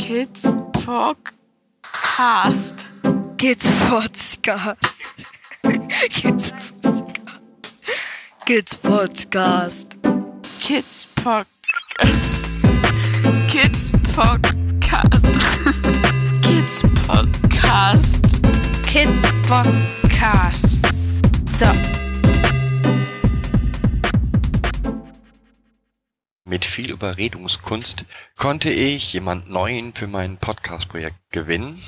Kids Podcast. Kids Podcast. Kids Podcast. Kids Podcast. Kids Podcast. Kids Podcast. Kids Podcast. Kid Podcast. So. Mit viel Überredungskunst konnte ich jemand Neuen für mein Podcast-Projekt gewinnen.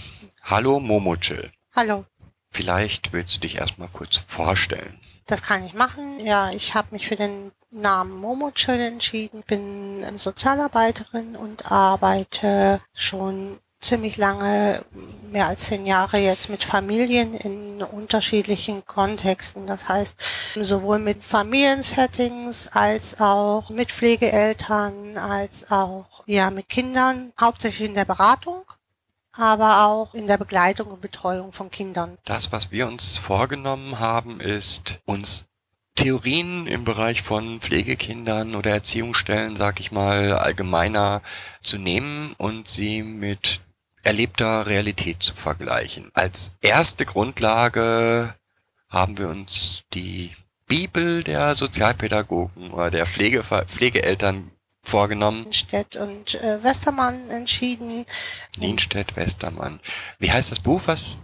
Hallo Momochill. Hallo, Vielleicht willst du dich erstmal kurz vorstellen. das kann ich machen. Ja, ich habe mich für den Namen Momo Chill entschieden, bin Sozialarbeiterin und arbeite schon ziemlich lange, mehr als zehn Jahre jetzt mit Familien in unterschiedlichen Kontexten. Das heißt, sowohl mit Familiensettings als auch mit Pflegeeltern, als auch ja mit Kindern, hauptsächlich in der Beratung, aber auch in der Begleitung und Betreuung von Kindern. Das, was wir uns vorgenommen haben, ist uns Theorien im Bereich von Pflegekindern oder Erziehungsstellen, sag ich mal, allgemeiner zu nehmen und sie mit erlebter Realität zu vergleichen. Als erste Grundlage haben wir uns die Bibel der Sozialpädagogen oder der Pflege, Pflegeeltern vorgenommen. Stedt und äh, Westermann entschieden. Nienstedt, Westermann. Wie heißt das Buch, was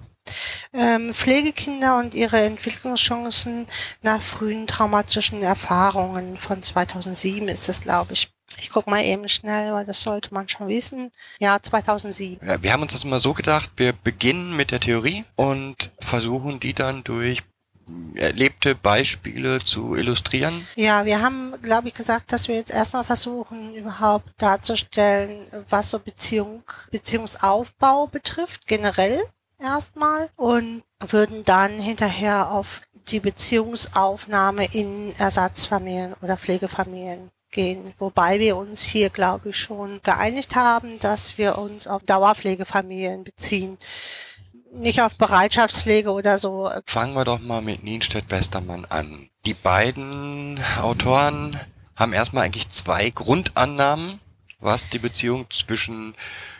Ähm, Pflegekinder und ihre Entwicklungschancen nach frühen traumatischen Erfahrungen von 2007 ist es, glaube ich. Ich guck mal eben schnell, weil das sollte man schon wissen. Ja, 2007. Ja, wir haben uns das mal so gedacht, wir beginnen mit der Theorie und versuchen die dann durch erlebte Beispiele zu illustrieren. Ja, wir haben, glaube ich, gesagt, dass wir jetzt erstmal versuchen, überhaupt darzustellen, was so Beziehung, Beziehungsaufbau betrifft, generell erstmal, und würden dann hinterher auf die Beziehungsaufnahme in Ersatzfamilien oder Pflegefamilien gehen. Wobei wir uns hier, glaube ich, schon geeinigt haben, dass wir uns auf Dauerpflegefamilien beziehen. Nicht auf Bereitschaftspflege oder so. Fangen wir doch mal mit Nienstedt-Westermann an. Die beiden Autoren haben erstmal eigentlich zwei Grundannahmen, was die Beziehung zwischen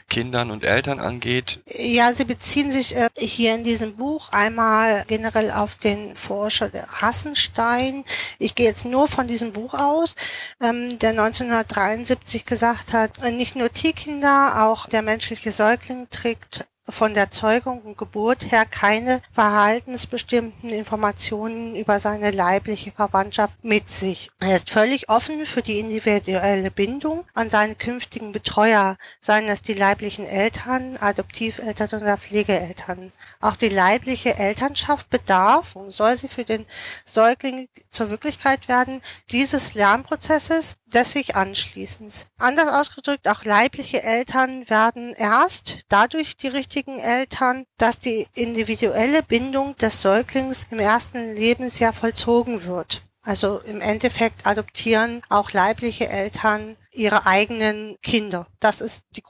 Kindern und Eltern angeht. Ja, sie beziehen sich äh, hier in diesem Buch einmal generell auf den Forscher Hassenstein. Ich gehe jetzt nur von diesem Buch aus, ähm, der 1973 gesagt hat, äh, nicht nur Tierkinder, auch der menschliche Säugling trägt von der Zeugung und Geburt her keine verhaltensbestimmten Informationen über seine leibliche Verwandtschaft mit sich. Er ist völlig offen für die individuelle Bindung an seine künftigen Betreuer, seien es die leiblichen Eltern, Adoptiveltern oder Pflegeeltern. Auch die leibliche Elternschaft bedarf und soll sie für den Säugling zur Wirklichkeit werden, dieses Lernprozesses des sich Anschließens. Anders ausgedrückt, auch leibliche Eltern werden erst dadurch die richtigen Eltern, dass die individuelle Bindung des Säuglings im ersten Lebensjahr vollzogen wird. Also im Endeffekt adoptieren auch leibliche Eltern ihre eigenen Kinder. Das ist die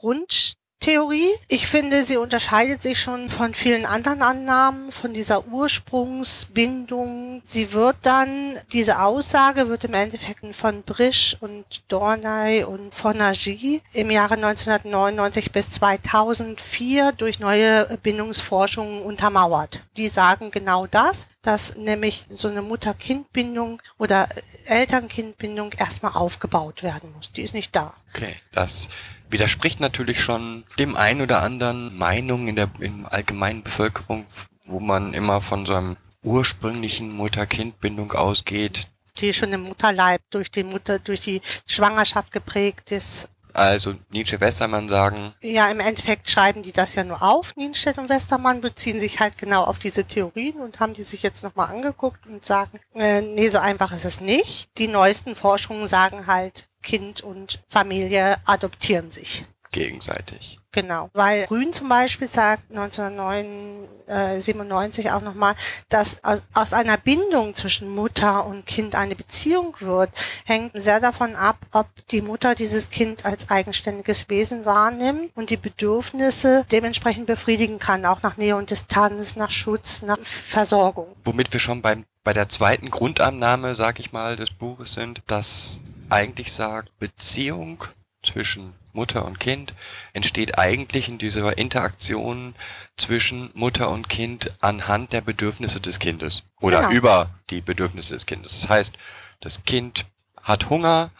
Grundtheorie. Ich finde, sie unterscheidet sich schon von vielen anderen Annahmen, von dieser Ursprungsbindung. Sie wird dann, diese Aussage wird im Endeffekt von Brisch und Dornay und Fonagy im Jahre 1999 bis 2004 durch neue Bindungsforschungen untermauert. Die sagen genau das, dass nämlich so eine Mutter-Kind-Bindung oder Eltern-Kind-Bindung erstmal aufgebaut werden muss. Die ist nicht da. Okay, das widerspricht natürlich schon dem ein oder anderen Meinung in der in der allgemeinen Bevölkerung, wo man immer von so einem ursprünglichen Mutter-Kind-Bindung ausgeht. Die schon im Mutterleib durch die Mutter, durch die Schwangerschaft geprägt ist. Also Nietzsche Westermann sagen, Ja, im Endeffekt schreiben die das ja nur auf. Nienstedt und Westermann beziehen sich halt genau auf diese Theorien und haben die sich jetzt nochmal angeguckt und sagen, äh, nee, so einfach ist es nicht. Die neuesten Forschungen sagen halt, Kind und Familie adoptieren sich. Gegenseitig. Genau, weil Grün zum Beispiel sagt 1997 auch nochmal, dass aus, einer Bindung zwischen Mutter und Kind eine Beziehung wird, hängt sehr davon ab, ob die Mutter dieses Kind als eigenständiges Wesen wahrnimmt und die Bedürfnisse dementsprechend befriedigen kann, auch nach Nähe und Distanz, nach Schutz, nach Versorgung. Womit wir schon beim, bei der zweiten Grundannahme, sag ich mal, des Buches sind, dass eigentlich sagt, Beziehung zwischen Mutter und Kind entsteht eigentlich in dieser Interaktion zwischen Mutter und Kind anhand der Bedürfnisse des Kindes oder Genau. über die Bedürfnisse des Kindes. Das heißt, das Kind hat Hunger,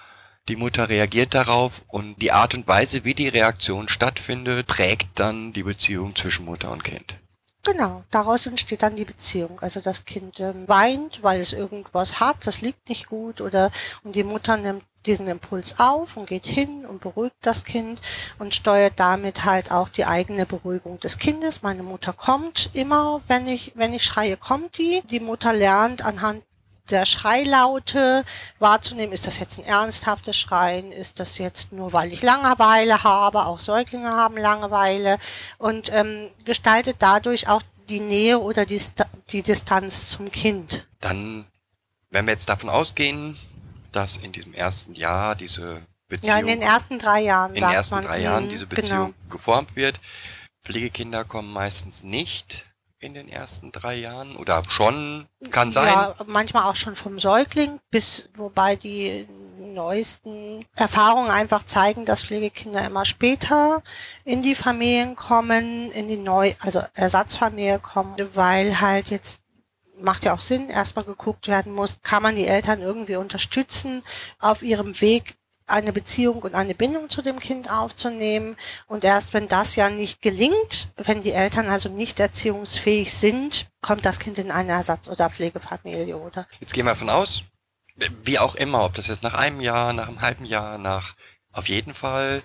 die Mutter reagiert darauf und die Art und Weise, wie die Reaktion stattfindet, prägt dann die Beziehung zwischen Mutter und Kind. Genau, daraus entsteht dann die Beziehung. Also das Kind ähm, weint, weil es irgendwas hat, das liegt nicht gut oder und die Mutter nimmt diesen Impuls auf und geht hin und beruhigt das Kind und steuert damit halt auch die eigene Beruhigung des Kindes. Meine Mutter kommt immer, wenn ich wenn ich schreie, kommt die. Die Mutter lernt anhand der Schreilaute wahrzunehmen, ist das jetzt ein ernsthaftes Schreien, ist das jetzt nur, weil ich Langeweile habe, auch Säuglinge haben Langeweile und ähm, gestaltet dadurch auch die Nähe oder die, die Distanz zum Kind. Dann, wenn wir jetzt davon ausgehen, dass in diesem ersten Jahr diese Beziehung Ja, in den ersten drei Jahren, in den ersten man. drei Jahren Mhm, diese genau. Beziehung geformt wird. Pflegekinder kommen meistens nicht in den ersten drei Jahren oder schon, kann sein. Ja, manchmal auch schon vom Säugling bis, wobei die neuesten Erfahrungen einfach zeigen, dass Pflegekinder immer später in die Familien kommen, in die neu, also Ersatzfamilie kommen, weil halt jetzt macht ja auch Sinn, erstmal geguckt werden muss, kann man die Eltern irgendwie unterstützen, auf ihrem Weg eine Beziehung und eine Bindung zu dem Kind aufzunehmen. Und erst wenn das ja nicht gelingt, wenn die Eltern also nicht erziehungsfähig sind, kommt das Kind in eine Ersatz- oder Pflegefamilie, oder? Jetzt gehen wir davon aus, wie auch immer, ob das jetzt nach einem Jahr, nach einem halben Jahr, nach auf jeden Fall,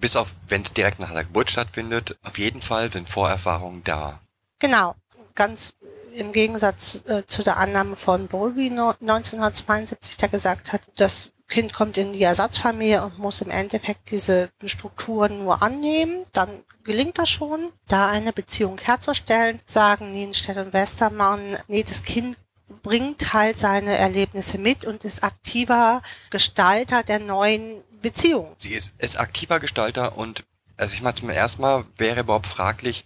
bis auf wenn es direkt nach der Geburt stattfindet, auf jeden Fall sind Vorerfahrungen da. Genau, ganz im Gegensatz äh, zu der Annahme von Bowlby no, 1972, der gesagt hat, das Kind kommt in die Ersatzfamilie und muss im Endeffekt diese Strukturen nur annehmen, dann gelingt das schon, da eine Beziehung herzustellen, sagen Nienstedt und Westermann, nee, das Kind bringt halt seine Erlebnisse mit und ist aktiver Gestalter der neuen Beziehung. Sie ist, ist aktiver Gestalter und, also ich meine, zum ersten Mal wäre überhaupt fraglich,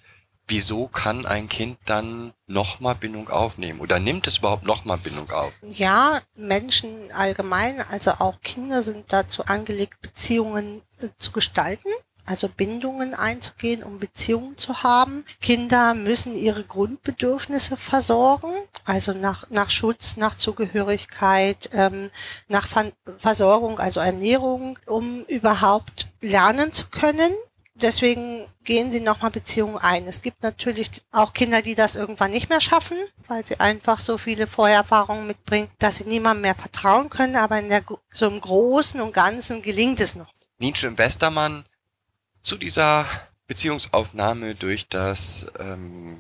wieso kann ein Kind dann nochmal Bindung aufnehmen? Oder nimmt es überhaupt nochmal Bindung auf? Ja, Menschen allgemein, also auch Kinder sind dazu angelegt, Beziehungen äh, zu gestalten, also Bindungen einzugehen, um Beziehungen zu haben. Kinder müssen ihre Grundbedürfnisse versorgen, also nach, nach Schutz, nach Zugehörigkeit, ähm, nach Ver Versorgung, also Ernährung, um überhaupt lernen zu können. Deswegen gehen sie nochmal Beziehungen ein. Es gibt natürlich auch Kinder, die das irgendwann nicht mehr schaffen, weil sie einfach so viele Vorerfahrungen mitbringen, dass sie niemandem mehr vertrauen können. Aber in der, so im Großen und Ganzen gelingt es noch. Nietzsche und Westermann zu dieser Beziehungsaufnahme durch das ähm,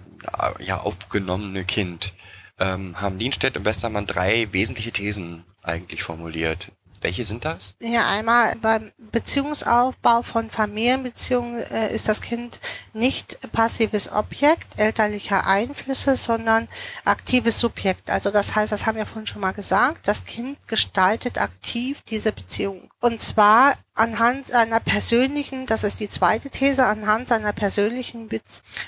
ja, aufgenommene Kind ähm, haben Nienstedt und Westermann drei wesentliche Thesen eigentlich formuliert. Welche sind das? Ja, einmal beim Beziehungsaufbau von Familienbeziehungen äh, ist das Kind nicht passives Objekt elterlicher Einflüsse, sondern aktives Subjekt. Also das heißt, das haben wir vorhin schon mal gesagt, das Kind gestaltet aktiv diese Beziehung. Und zwar anhand seiner persönlichen, das ist die zweite These, anhand seiner persönlichen Be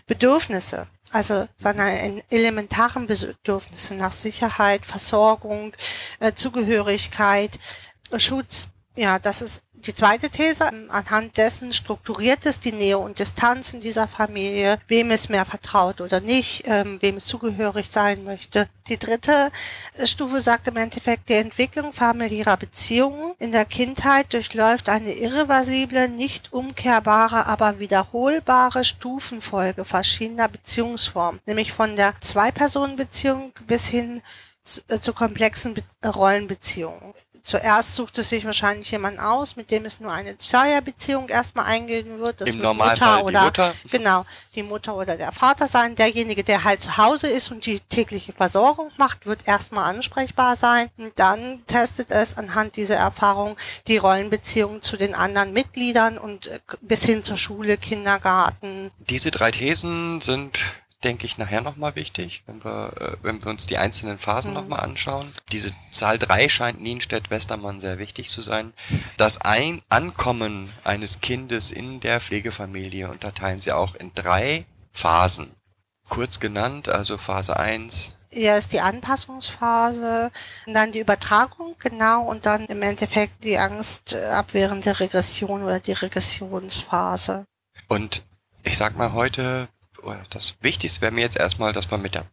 Bedürfnisse. Also seiner en- elementaren Bedürfnisse nach Sicherheit, Versorgung, äh, Zugehörigkeit, Schutz, ja, das ist die zweite These. Anhand dessen strukturiert es die Nähe und Distanz in dieser Familie, wem es mehr vertraut oder nicht, ähm, wem es zugehörig sein möchte. Die dritte äh, Stufe sagt im Endeffekt, die Entwicklung familiärer Beziehungen in der Kindheit durchläuft eine irreversible, nicht umkehrbare, aber wiederholbare Stufenfolge verschiedener Beziehungsformen, nämlich von der Zwei-Personen-Beziehung bis hin zu, äh, zu komplexen Be Rollenbeziehungen. Zuerst sucht es sich wahrscheinlich jemand aus, mit dem es nur eine Zweierbeziehung erstmal eingehen wird. Das Im wird Normalfall die oder, Mutter. Genau, die Mutter oder der Vater sein. Derjenige, der halt zu Hause ist und die tägliche Versorgung macht, wird erstmal ansprechbar sein. Und dann testet es anhand dieser Erfahrung die Rollenbeziehungen zu den anderen Mitgliedern und äh, bis hin zur Schule, Kindergarten. Diese drei Thesen sind, denke ich, nachher nochmal wichtig, wenn wir, äh, wenn wir uns die einzelnen Phasen Mhm. nochmal anschauen. Diese Zahl drei scheint Nienstedt-Westermann sehr wichtig zu sein. Das ein Ankommen eines Kindes in der Pflegefamilie unterteilen sie auch in drei Phasen. Kurz genannt, also Phase 1, Ja, ist die Anpassungsphase, und dann die Übertragung, genau, und dann im Endeffekt die angstabwehrende Regression oder die Regressionsphase. Und ich sag mal heute, das Wichtigste wäre mir jetzt erstmal, dass wir mit der,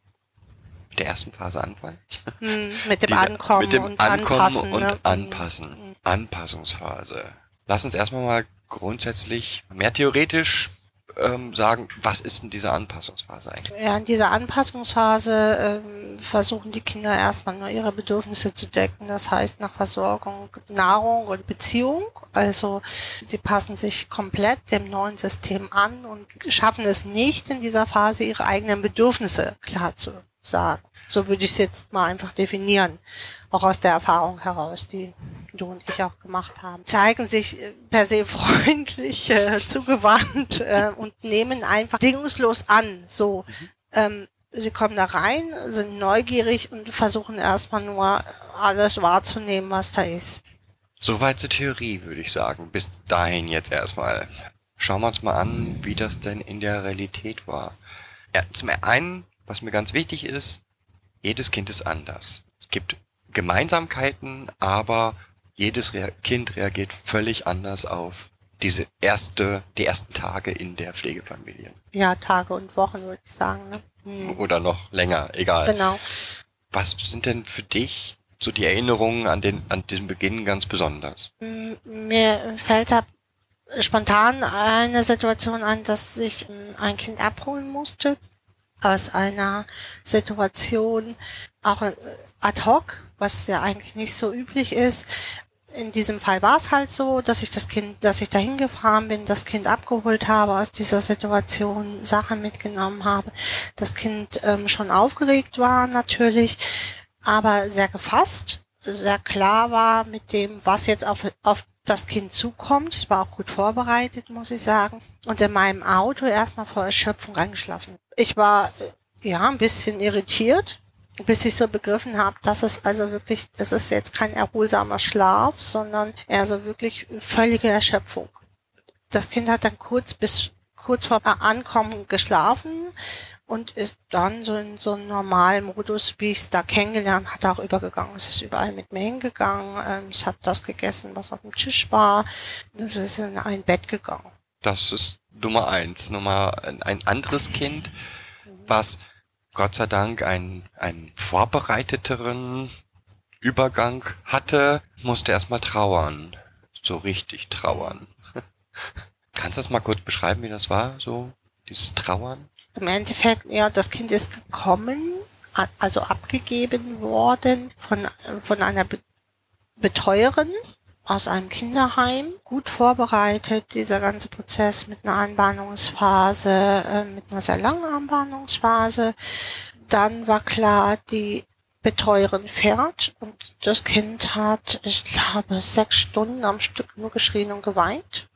mit der ersten Phase anfangen. Hm, mit dem Diese- Ankommen mit dem und Ankommen Anpassen. und ne? Anpassen. Anpassungsphase. Lass uns erstmal mal grundsätzlich mehr theoretisch ähm, sagen, was ist denn diese Anpassungsphase eigentlich? Ja, in dieser Anpassungsphase ähm, versuchen die Kinder erstmal nur ihre Bedürfnisse zu decken. Das heißt nach Versorgung, Nahrung und Beziehung. Also sie passen sich komplett dem neuen System an und schaffen es nicht in dieser Phase ihre eigenen Bedürfnisse klar zu sagen. So würde ich es jetzt mal einfach definieren, auch aus der Erfahrung heraus, die du und ich auch gemacht haben. Zeigen sich äh, per se freundlich, äh, zugewandt äh, und nehmen einfach bedingungslos an. So, ähm, sie kommen da rein, sind neugierig und versuchen erstmal nur alles wahrzunehmen, was da ist. Soweit zur Theorie, würde ich sagen. Bis dahin jetzt erstmal. Schauen wir uns mal an, wie das denn in der Realität war. Ja, zum einen, was mir ganz wichtig ist, jedes Kind ist anders. Es gibt Gemeinsamkeiten, aber jedes Rea Kind reagiert völlig anders auf diese erste, die ersten Tage in der Pflegefamilie. Ja, Tage und Wochen, würde ich sagen. Ne? Hm. Oder noch länger, egal. Genau. Was sind denn für dich so die Erinnerungen an den, an diesem Beginn ganz besonders? M- Mir fällt da spontan eine Situation ein, dass ich ähm, ein Kind abholen musste aus einer Situation, auch äh, ad hoc, was ja eigentlich nicht so üblich ist. In diesem Fall war es halt so, dass ich das Kind, dass ich dahin gefahren bin, das Kind abgeholt habe aus dieser Situation, Sachen mitgenommen habe, das Kind ähm, schon aufgeregt war natürlich, aber sehr gefasst, sehr klar war mit dem, was jetzt auf, auf das Kind zukommt. Ich war auch gut vorbereitet, muss ich sagen. Und in meinem Auto erstmal vor Erschöpfung eingeschlafen. Ich war äh, ja ein bisschen irritiert, bis ich so begriffen habe, dass es also wirklich, es ist jetzt kein erholsamer Schlaf, sondern eher so wirklich völlige Erschöpfung. Das Kind hat dann kurz bis kurz vor Ankommen geschlafen und ist dann so in so einen normalen Modus, wie ich es da kennengelernt hatte, auch übergegangen. Es ist überall mit mir hingegangen, ähm, es hat das gegessen, was auf dem Tisch war, es ist in ein Bett gegangen. Das ist Nummer eins. Nummer ein anderes Kind, was Gott sei Dank einen, einen vorbereiteteren Übergang hatte, musste erstmal trauern. So richtig trauern. Kannst du das mal kurz beschreiben, wie das war? So, dieses Trauern? Im Endeffekt, ja, das Kind ist gekommen, also abgegeben worden von, von einer Be Betreuerin aus einem Kinderheim, gut vorbereitet, dieser ganze Prozess mit einer Anbahnungsphase, äh, mit einer sehr langen Anbahnungsphase. Dann war klar, die Betreuerin fährt und das Kind hat, ich glaube, sechs Stunden am Stück nur geschrien und geweint.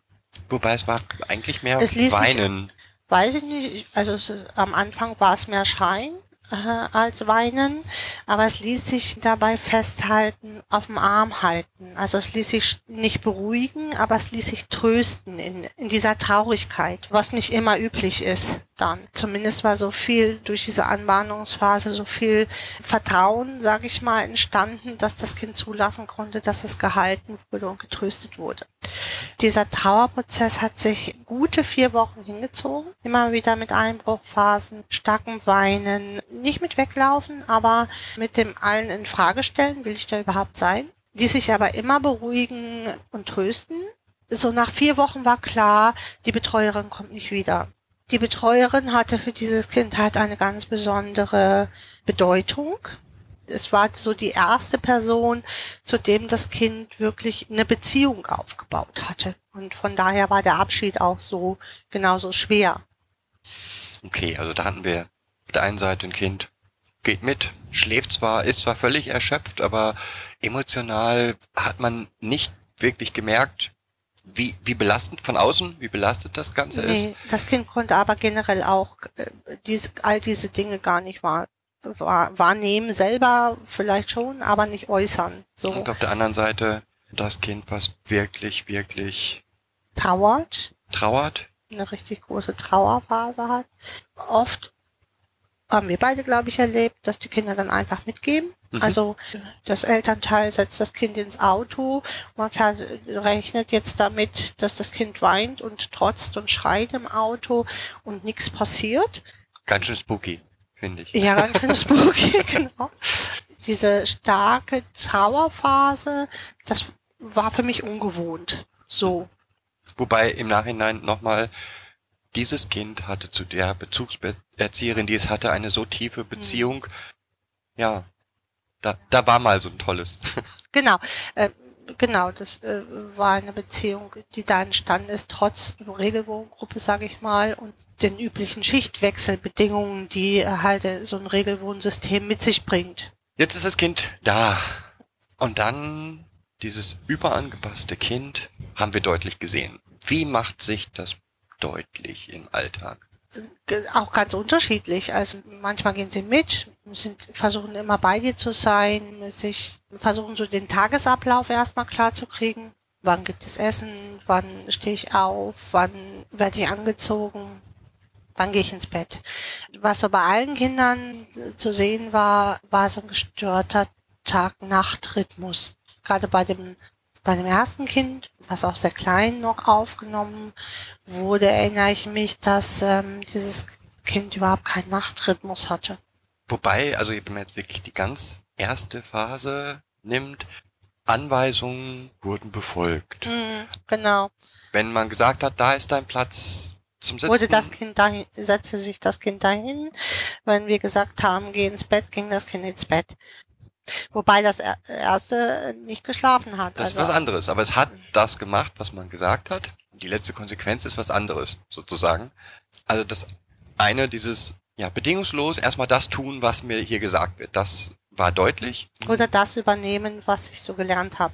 Wobei es war eigentlich mehr Es Weinen. Weiß ich nicht, also es am Anfang war es mehr Schreien äh, als Weinen, aber es ließ sich dabei festhalten, auf dem Arm halten. Also es ließ sich nicht beruhigen, aber es ließ sich trösten in, in dieser Traurigkeit, was nicht immer üblich ist dann. Zumindest war so viel durch diese Anbahnungsphase, so viel Vertrauen, sage ich mal, entstanden, dass das Kind zulassen konnte, dass es gehalten wurde und getröstet wurde. Dieser Trauerprozess hat sich gute vier Wochen hingezogen. Immer wieder mit Einbruchphasen, starkem Weinen, nicht mit weglaufen, aber mit dem allen in Frage stellen, will ich da überhaupt sein? Die sich aber immer beruhigen und trösten. So nach vier Wochen war klar, die Betreuerin kommt nicht wieder. Die Betreuerin hatte für dieses Kind halt eine ganz besondere Bedeutung es war so die erste Person, zu dem das Kind wirklich eine Beziehung aufgebaut hatte. Und von daher war der Abschied auch so genauso schwer. Okay, also da hatten wir auf der einen Seite ein Kind, geht mit, schläft zwar, ist zwar völlig erschöpft, aber emotional hat man nicht wirklich gemerkt, wie, wie belastend von außen, wie belastet das Ganze ist. Nee, das Kind konnte aber generell auch äh, diese, all diese Dinge gar nicht wahr, wahrnehmen, selber vielleicht schon, aber nicht äußern. So Und auf der anderen Seite das Kind, was wirklich, wirklich trauert, trauert. eine richtig große Trauerphase hat. Oft haben wir beide, glaube ich, erlebt, dass die Kinder dann einfach mitgeben. Mhm. Also das Elternteil setzt das Kind ins Auto, man rechnet jetzt damit, dass das Kind weint und trotzt und schreit im Auto und nichts passiert. Ganz schön spooky, finde ich. Ja, ganz schön spooky, genau. Diese starke Trauerphase, das war für mich ungewohnt. So. Wobei im Nachhinein nochmal, dieses Kind hatte zu der Bezugserzieherin, die es hatte, eine so tiefe Beziehung. Ja, da, da war mal so ein tolles. Genau, äh, genau, das äh, war eine Beziehung, die da entstanden ist, trotz Regelwohngruppe, sage ich mal, und den üblichen Schichtwechselbedingungen, die äh, halt äh, so ein Regelwohnsystem mit sich bringt. Jetzt ist das Kind da. Und dann dieses überangepasste Kind haben wir deutlich gesehen. Wie macht sich das deutlich im Alltag? Ge- Auch ganz unterschiedlich. Also manchmal gehen sie mit, sind, versuchen immer bei dir zu sein, sich versuchen so den Tagesablauf erstmal klar zu kriegen. Wann gibt es Essen? Wann stehe ich auf? Wann werde ich angezogen? Wann gehe ich ins Bett? Was so bei allen Kindern zu sehen war, war so ein gestörter Tag-Nacht-Rhythmus. Gerade bei dem, bei dem ersten Kind, was auch sehr klein noch aufgenommen wurde, erinnere ich mich, dass ähm, dieses Kind überhaupt keinen Nachtrhythmus hatte. Wobei, also wenn man jetzt wirklich die ganz erste Phase nimmt, Anweisungen wurden befolgt. Mhm, genau. Wenn man gesagt hat, da ist dein Platz zum Sitzen. Wurde das Kind dahin, setzte sich das Kind dahin. Wenn wir gesagt haben, geh ins Bett, ging das Kind ins Bett. Wobei das er- erste nicht geschlafen hat. Das ist also, was anderes, aber es hat das gemacht, was man gesagt hat. Die letzte Konsequenz ist was anderes, sozusagen. Also das eine, dieses, ja, bedingungslos erstmal das tun, was mir hier gesagt wird. Das war deutlich. Oder das übernehmen, was ich so gelernt habe.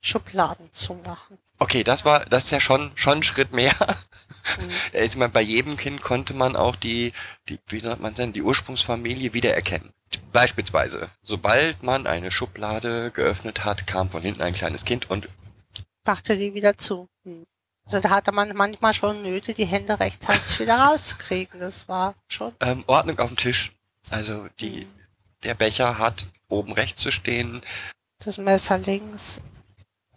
Schubladen zu machen. Okay, das war, das ist ja schon, schon ein Schritt mehr. Mhm. Ich meine, bei jedem Kind konnte man auch die, die, wie nennt man denn, die Ursprungsfamilie wiedererkennen. Beispielsweise, sobald man eine Schublade geöffnet hat, kam von hinten ein kleines Kind und Machte die wieder zu. Mhm. Also da hatte man manchmal schon Nöte, die Hände rechtzeitig wieder rauszukriegen. Das war schon. ähm, Ordnung auf dem Tisch. Also die, der Becher hat oben rechts zu stehen Das Messer links,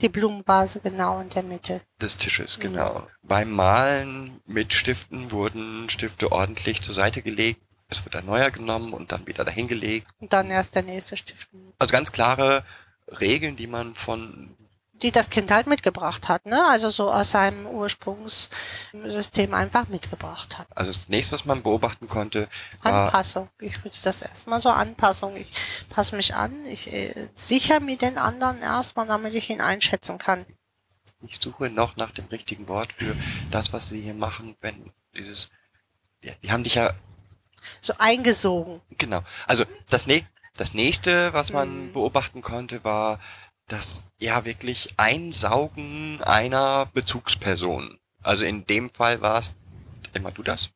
die Blumenvase genau in der Mitte. des Tisches, genau. Beim Malen mit Stiften wurden Stifte ordentlich zur Seite gelegt. Es wird ein neuer genommen und dann wieder dahingelegt. Und dann erst der nächste Stift. Also ganz klare Regeln, die man von Die das Kind halt mitgebracht hat, ne? Also so aus seinem Ursprungssystem einfach mitgebracht hat. Also das nächste, was man beobachten konnte, war, Anpassung. Ich würde das erstmal so Anpassung. Ich passe mich an, ich äh, sichere mir den anderen erstmal, damit ich ihn einschätzen kann. ich suche noch nach dem richtigen Wort für das, was sie hier machen, wenn dieses, ja, die haben dich ja, So eingesogen. genau. Also das, ne das nächste, was man Mhm. beobachten konnte, war das ja wirklich Einsaugen einer Bezugsperson. Also in dem Fall war es immer du das.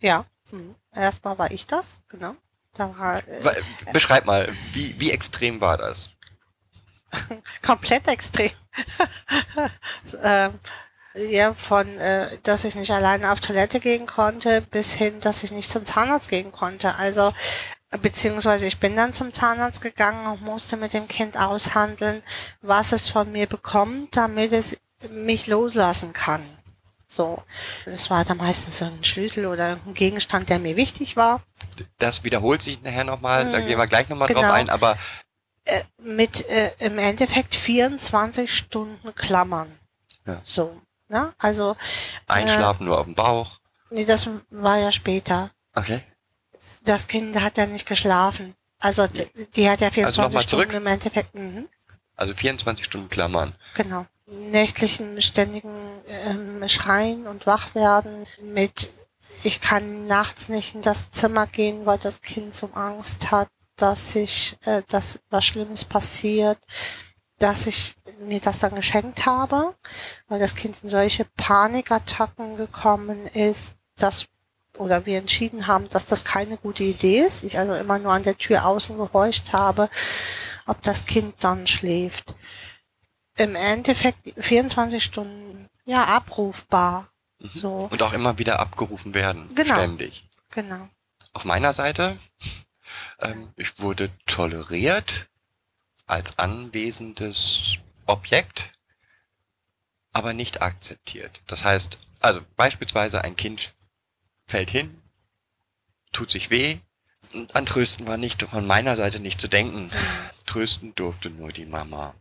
Ja. Mhm. Erstmal war ich das, genau. Da war äh, Beschreib mal, wie, wie extrem war das? komplett extrem. ähm, ja, von, äh, dass ich nicht alleine auf Toilette gehen konnte, bis hin, dass ich nicht zum Zahnarzt gehen konnte. Also, äh, beziehungsweise ich bin dann zum Zahnarzt gegangen und musste mit dem Kind aushandeln, was es von mir bekommt, damit es mich loslassen kann. So, das war dann meistens so ein Schlüssel oder ein Gegenstand, der mir wichtig war. Das wiederholt sich nachher nochmal, da Mhm. gehen wir gleich nochmal drauf Genau. ein, aber Äh, mit äh, im Endeffekt 24 Stunden Klammern. Ja. So, ne? Also einschlafen nur auf dem Bauch. Nee, das war ja später. Okay. Das Kind hat ja nicht geschlafen. Also die, die hat ja 24 nochmal Stunden zurück? im Endeffekt. Mhm, Also 24 Stunden Klammern. genau. Nächtlichen ständigen ähm, Schreien und Wachwerden mit ich kann nachts nicht in das Zimmer gehen, weil das Kind so Angst hat, dass ich, äh, dass was Schlimmes passiert, dass ich mir das dann geschenkt habe, weil das Kind in solche Panikattacken gekommen ist, dass oder wir entschieden haben, dass das keine gute Idee ist. Ich also immer nur an der Tür außen gehorcht habe, ob das Kind dann schläft. Im Endeffekt 24 Stunden, ja, abrufbar. So, Und auch immer wieder abgerufen werden. Genau. Ständig. genau. auf meiner Seite. Ähm, ich wurde toleriert als anwesendes Objekt, aber nicht akzeptiert. Das heißt, also beispielsweise ein Kind fällt hin, tut sich weh, und an Trösten war nicht von meiner Seite nicht zu denken. Trösten durfte nur die Mama.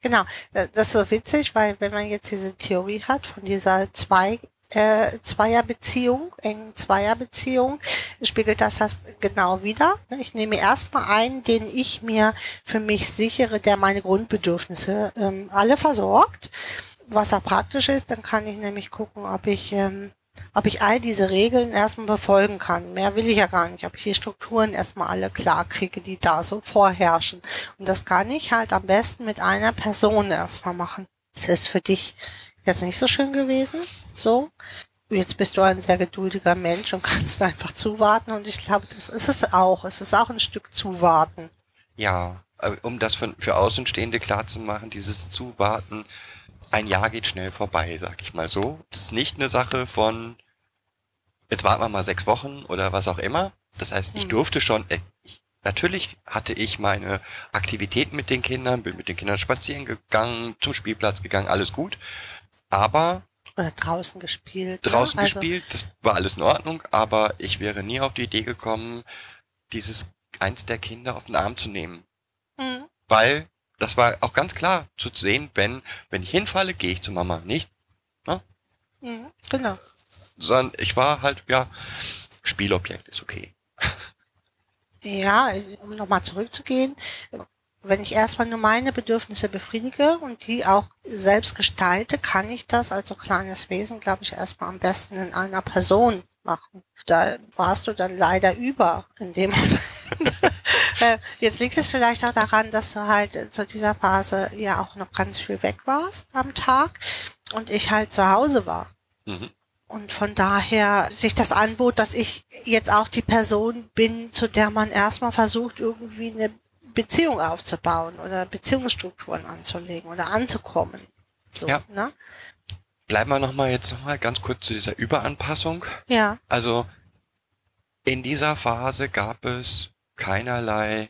Genau, das ist so witzig, weil wenn man jetzt diese Theorie hat von dieser zwei äh, Zweierbeziehung, engen Zweierbeziehung, spiegelt das das genau wieder. Ich nehme erstmal einen, den ich mir für mich sichere, der meine Grundbedürfnisse ähm, alle versorgt. Was auch praktisch ist, dann kann ich nämlich gucken, ob ich ähm, ob ich all diese Regeln erstmal befolgen kann. Mehr will ich ja gar nicht. Ob ich die Strukturen erstmal alle klar kriege, die da so vorherrschen. Und das kann ich halt am besten mit einer Person erstmal machen. Das ist für dich jetzt nicht so schön gewesen. So. Jetzt bist du ein sehr geduldiger Mensch und kannst einfach zuwarten. Und ich glaube, das ist es auch. Es ist auch ein Stück zuwarten. Ja, äh, um das für, Außenstehende klar zu machen, dieses Zuwarten, ein Jahr geht schnell vorbei, sag ich mal so. Das ist nicht eine Sache von, jetzt warten wir mal sechs Wochen oder was auch immer. Das heißt, ich Mhm. durfte schon, äh, ich, natürlich hatte ich meine Aktivitäten mit den Kindern, bin mit den Kindern spazieren gegangen, zum Spielplatz gegangen, alles gut. Aber Oder draußen gespielt. draußen ne? Also, gespielt, das war alles in Ordnung, aber ich wäre nie auf die Idee gekommen, dieses eins der Kinder auf den Arm zu nehmen. Mhm. Weil das war auch ganz klar zu sehen, wenn, wenn ich hinfalle, gehe ich zu Mama. Nicht, Mhm. Genau. sondern ich war halt, ja, Spielobjekt ist okay. Ja, um nochmal zurückzugehen, wenn ich erstmal nur meine Bedürfnisse befriedige und die auch selbst gestalte, kann ich das als so kleines Wesen, glaube ich, erstmal am besten in einer Person machen. Da warst du dann leider über in dem Moment. Äh, Jetzt liegt es vielleicht auch daran, dass du halt äh, zu dieser Phase ja auch noch ganz viel weg warst am Tag und ich halt zu Hause war. Mhm. Und von daher sich das anbot, dass ich jetzt auch die Person bin, zu der man erstmal versucht, irgendwie eine Beziehung aufzubauen oder Beziehungsstrukturen anzulegen oder anzukommen. So, Ja. ne? Bleiben wir nochmal jetzt nochmal ganz kurz zu dieser Überanpassung. Ja. Also in dieser Phase gab es keinerlei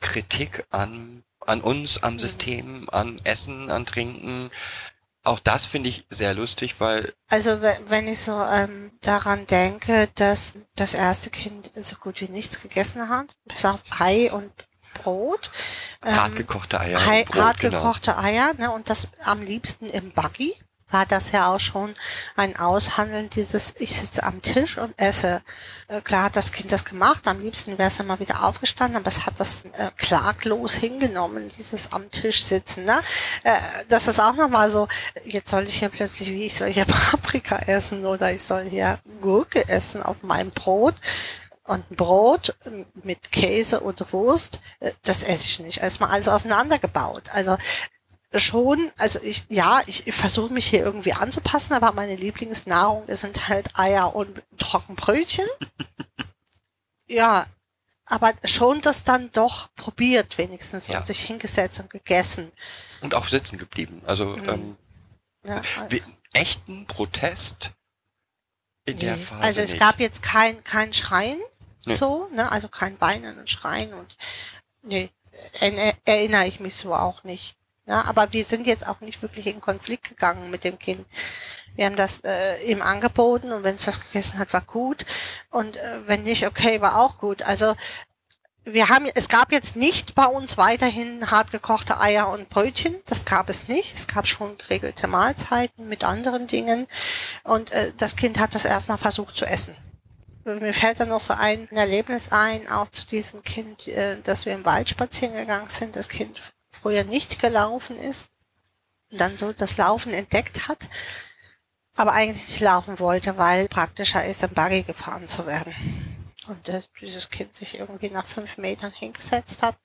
Kritik an, an uns, am System, an Essen, an Trinken. Auch das finde ich sehr lustig, weil Also we- wenn ich so ähm, daran denke, dass das erste Kind so gut wie nichts gegessen hat, bis auf Ei und Brot. Ähm, hartgekochte Eier, Brot, genau. gekochte Eier, ne, und das am liebsten im Buggy. War das ja auch schon ein Aushandeln dieses, ich sitze am Tisch und esse. Äh, klar hat das Kind das gemacht, am liebsten wäre es immer wieder aufgestanden, aber es hat das äh, klaglos hingenommen, dieses am Tisch sitzen. Ne? Äh, das ist auch nochmal so, jetzt soll ich hier plötzlich, wie ich soll hier Paprika essen oder ich soll hier Gurke essen auf meinem Brot und Brot mit Käse und Wurst, äh, das esse ich nicht. Erstmal alles auseinandergebaut. Also schon, also ich, ja, ich, ich versuche mich hier irgendwie anzupassen, aber meine Lieblingsnahrung sind halt Eier und Trockenbrötchen. ja, aber schon das dann doch probiert wenigstens Ja. und sich hingesetzt und gegessen. Und auch sitzen geblieben. Also Mhm. ähm, Ja, wie, echten Protest in der Nee. Phase Also es nicht. gab jetzt kein, kein Schreien, Nee. so, ne, also kein Weinen und Schreien und, nee, er, erinnere ich mich so auch nicht. Ja, aber wir sind jetzt auch nicht wirklich in Konflikt gegangen mit dem Kind. Wir haben das äh, ihm angeboten und wenn es das gegessen hat, war gut. Und äh, wenn nicht, okay, war auch gut. Also wir haben, es gab jetzt nicht bei uns weiterhin hart gekochte Eier und Brötchen. Das gab es nicht. Es gab schon geregelte Mahlzeiten mit anderen Dingen. Und äh, das Kind hat das erstmal versucht zu essen. Mir fällt dann noch so ein Erlebnis ein, auch zu diesem Kind, äh, dass wir im Wald spazieren gegangen sind. Das Kind früher nicht gelaufen ist und dann so das Laufen entdeckt hat, aber eigentlich nicht laufen wollte, weil praktischer ist, im Buggy gefahren zu werden. Und dass dieses Kind sich irgendwie nach fünf Metern hingesetzt hat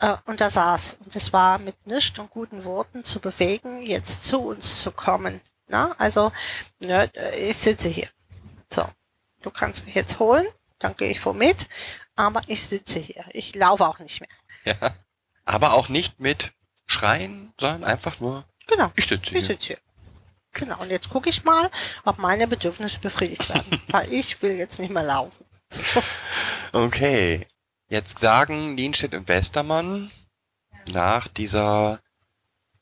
äh, und da saß. Und es war mit nichts und guten Worten zu bewegen, jetzt zu uns zu kommen. Na? Also, ne, ich sitze hier. So, du kannst mich jetzt holen, dann gehe ich vor mit, aber ich sitze hier. Ich laufe auch nicht mehr. Ja. Aber auch nicht mit Schreien, sondern einfach nur, Genau. ich sitze Ich hier. sitze hier. Genau, und jetzt gucke ich mal, ob meine Bedürfnisse befriedigt werden. Weil ich will jetzt nicht mehr laufen. Okay. Jetzt sagen Nienstedt und Westermann, nach dieser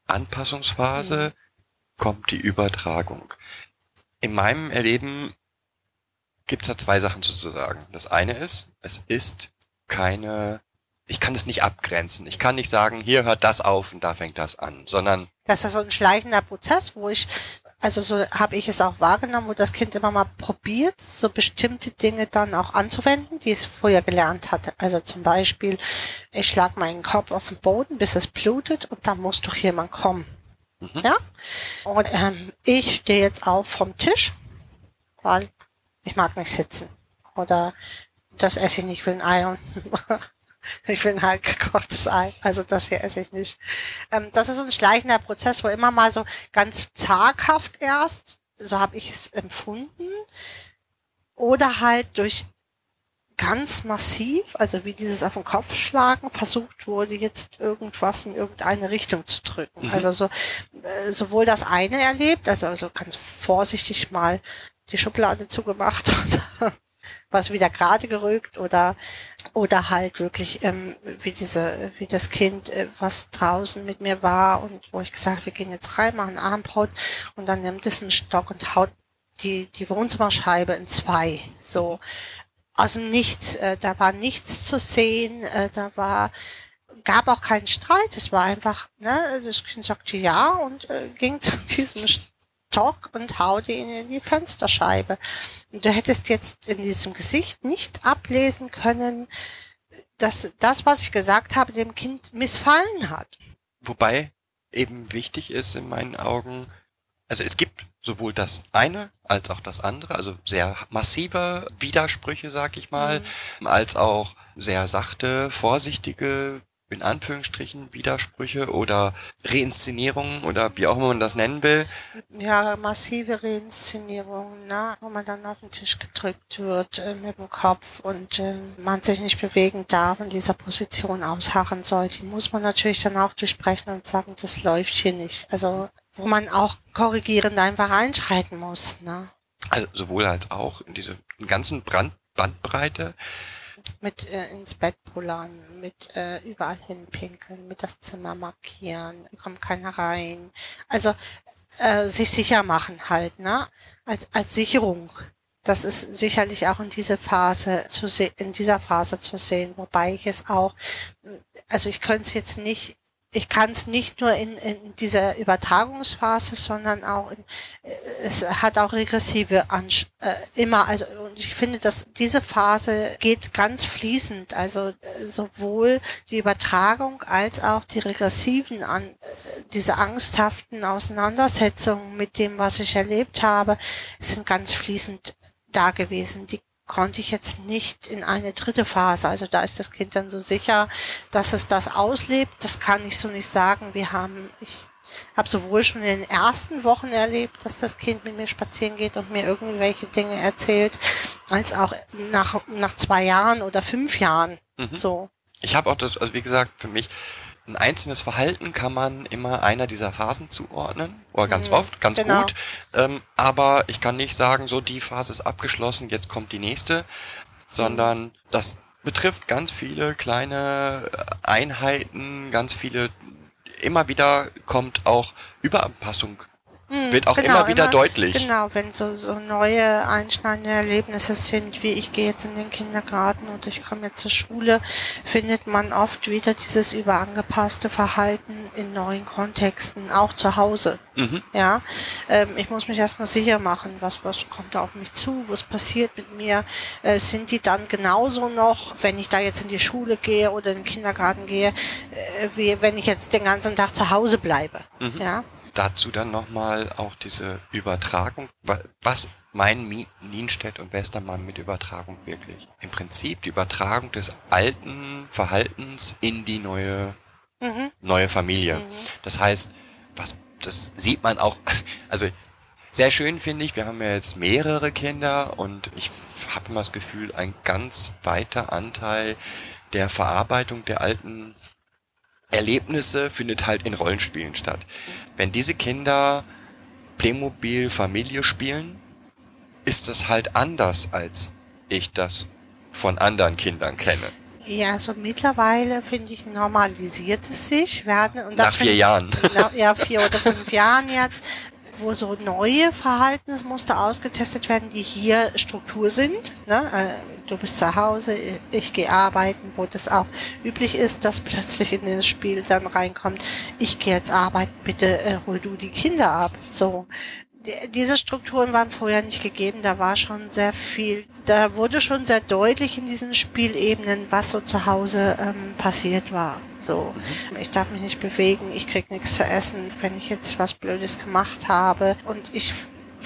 Anpassungsphase kommt die Übertragung. In meinem Erleben gibt's da zwei Sachen zu sagen. Das eine ist, es ist keine, ich kann es nicht abgrenzen. Ich kann nicht sagen, hier hört das auf und da fängt das an, sondern Das ist so ein schleichender Prozess, wo ich, also so habe ich es auch wahrgenommen, wo das Kind immer mal probiert, so bestimmte Dinge dann auch anzuwenden, die es vorher gelernt hatte. Also zum Beispiel, ich schlag meinen Kopf auf den Boden, bis es blutet und dann muss doch jemand kommen. Ja? Und ähm, ich stehe jetzt auf vom Tisch, weil ich mag nicht sitzen. Oder das esse ich nicht, ich will ein Ei und ich will ein halb gekochtes Ei. Also das hier esse ich nicht. Ähm, das ist so ein schleichender Prozess, wo immer mal so ganz zaghaft erst, so habe ich es empfunden, oder halt durch ganz massiv, also wie dieses auf den Kopf schlagen, versucht wurde, jetzt irgendwas in irgendeine Richtung zu drücken. Also so äh, sowohl das eine erlebt, also, also ganz vorsichtig mal die Schublade zugemacht und was wieder gerade gerückt oder oder halt wirklich ähm, wie diese wie das Kind äh, was draußen mit mir war und wo ich gesagt wir gehen jetzt rein machen Abendbrot und dann nimmt es einen Stock und haut die die Wohnzimmerscheibe in zwei. So. Aus dem Nichts äh, da war nichts zu sehen äh, da war gab auch keinen Streit. Es war einfach ne das Kind sagte ja und äh, ging zu diesem Stock und haute ihn in die Fensterscheibe. Und du hättest jetzt in diesem Gesicht nicht ablesen können, dass das, was ich gesagt habe, dem Kind missfallen hat. Wobei eben wichtig ist in meinen Augen, also es gibt sowohl das eine als auch das andere, also sehr massive Widersprüche, sag ich mal, als auch sehr sachte, vorsichtige, in Anführungsstrichen, Widersprüche oder Reinszenierungen oder wie auch immer man das nennen will. Ja, massive Reinszenierung, ne? wo man dann auf den Tisch gedrückt wird äh, mit dem Kopf und äh, man sich nicht bewegen darf und dieser Position ausharren soll. Die muss man natürlich dann auch durchbrechen und sagen, das läuft hier nicht. Also wo man auch korrigierend einfach einschreiten muss. Ne? Also sowohl als auch in diese ganzen Brand Bandbreite. Mit äh, ins Bett pullern, mit äh, überall hinpinkeln, mit das Zimmer markieren, kommt keiner rein. Also äh, sich sicher machen halt, ne? Als als Sicherung. Das ist sicherlich auch in diese Phase zu sehen, in dieser Phase zu sehen, wobei ich es auch, also ich könnte es jetzt nicht, ich kann es nicht nur in, in dieser Übertragungsphase, sondern auch in, äh, es hat auch regressive Ansch äh, immer, also und ich finde, dass diese Phase geht ganz fließend, also äh, sowohl die Übertragung als auch die regressiven an äh, diese angsthaften Auseinandersetzungen mit dem, was ich erlebt habe, sind ganz fließend da gewesen. Die konnte ich jetzt nicht in eine dritte Phase. Also da ist das Kind dann so sicher, dass es das auslebt. Das kann ich so nicht sagen. Wir haben, ich habe sowohl schon in den ersten Wochen erlebt, dass das Kind mit mir spazieren geht und mir irgendwelche Dinge erzählt, als auch nach, nach zwei Jahren oder fünf Jahren. So. Ich habe auch das, also wie gesagt, für mich ein einzelnes Verhalten kann man immer einer dieser Phasen zuordnen. Oder ganz Mhm, oft, ganz genau. gut. Ähm, aber ich kann nicht sagen, so die Phase ist abgeschlossen, jetzt kommt die nächste, sondern das betrifft ganz viele kleine Einheiten, ganz viele, immer wieder kommt auch Überanpassung, Mhm, wird auch genau, immer wieder deutlich. Genau, wenn so, so neue einschneidende Erlebnisse sind, wie ich gehe jetzt in den Kindergarten und ich komme jetzt zur Schule, findet man oft wieder dieses überangepasste Verhalten in neuen Kontexten, auch zu Hause. Mhm. Ja, ähm, ich muss mich erstmal sicher machen, was, was kommt da auf mich zu, was passiert mit mir, äh, sind die dann genauso noch, wenn ich da jetzt in die Schule gehe oder in den Kindergarten gehe, äh, wie wenn ich jetzt den ganzen Tag zu Hause bleibe. Ja. Dazu dann nochmal auch diese Übertragung. Wa- Was meinen Nienstedt und Westermann mit Übertragung wirklich? Im Prinzip die Übertragung des alten Verhaltens in die neue, Mhm. neue Familie. Das heißt, was, das sieht man auch, also sehr schön finde ich, wir haben ja jetzt mehrere Kinder und ich habe immer das Gefühl, ein ganz weiter Anteil der Verarbeitung der alten Erlebnisse findet halt in Rollenspielen statt. Wenn diese Kinder Playmobil Familie spielen, ist das halt anders als ich das von anderen Kindern kenne. Ja, so mittlerweile finde ich normalisiert es sich. Hatten, und das Nach vier find- Jahren. Ja, vier oder fünf Jahren jetzt, wo so neue Verhaltensmuster ausgetestet werden, die hier Struktur sind. Ne? Du bist zu Hause, ich, gehe arbeiten, wo das auch üblich ist, dass plötzlich in das Spiel dann reinkommt, ich gehe jetzt arbeiten, bitte äh, hol du die Kinder ab. So. Die- Diese Strukturen waren vorher nicht gegeben, da war schon sehr viel, da wurde schon sehr deutlich in diesen Spielebenen, was so zu Hause ähm, passiert war. So, ich darf mich nicht bewegen, ich krieg nichts zu essen, wenn ich jetzt was Blödes gemacht habe. Und ich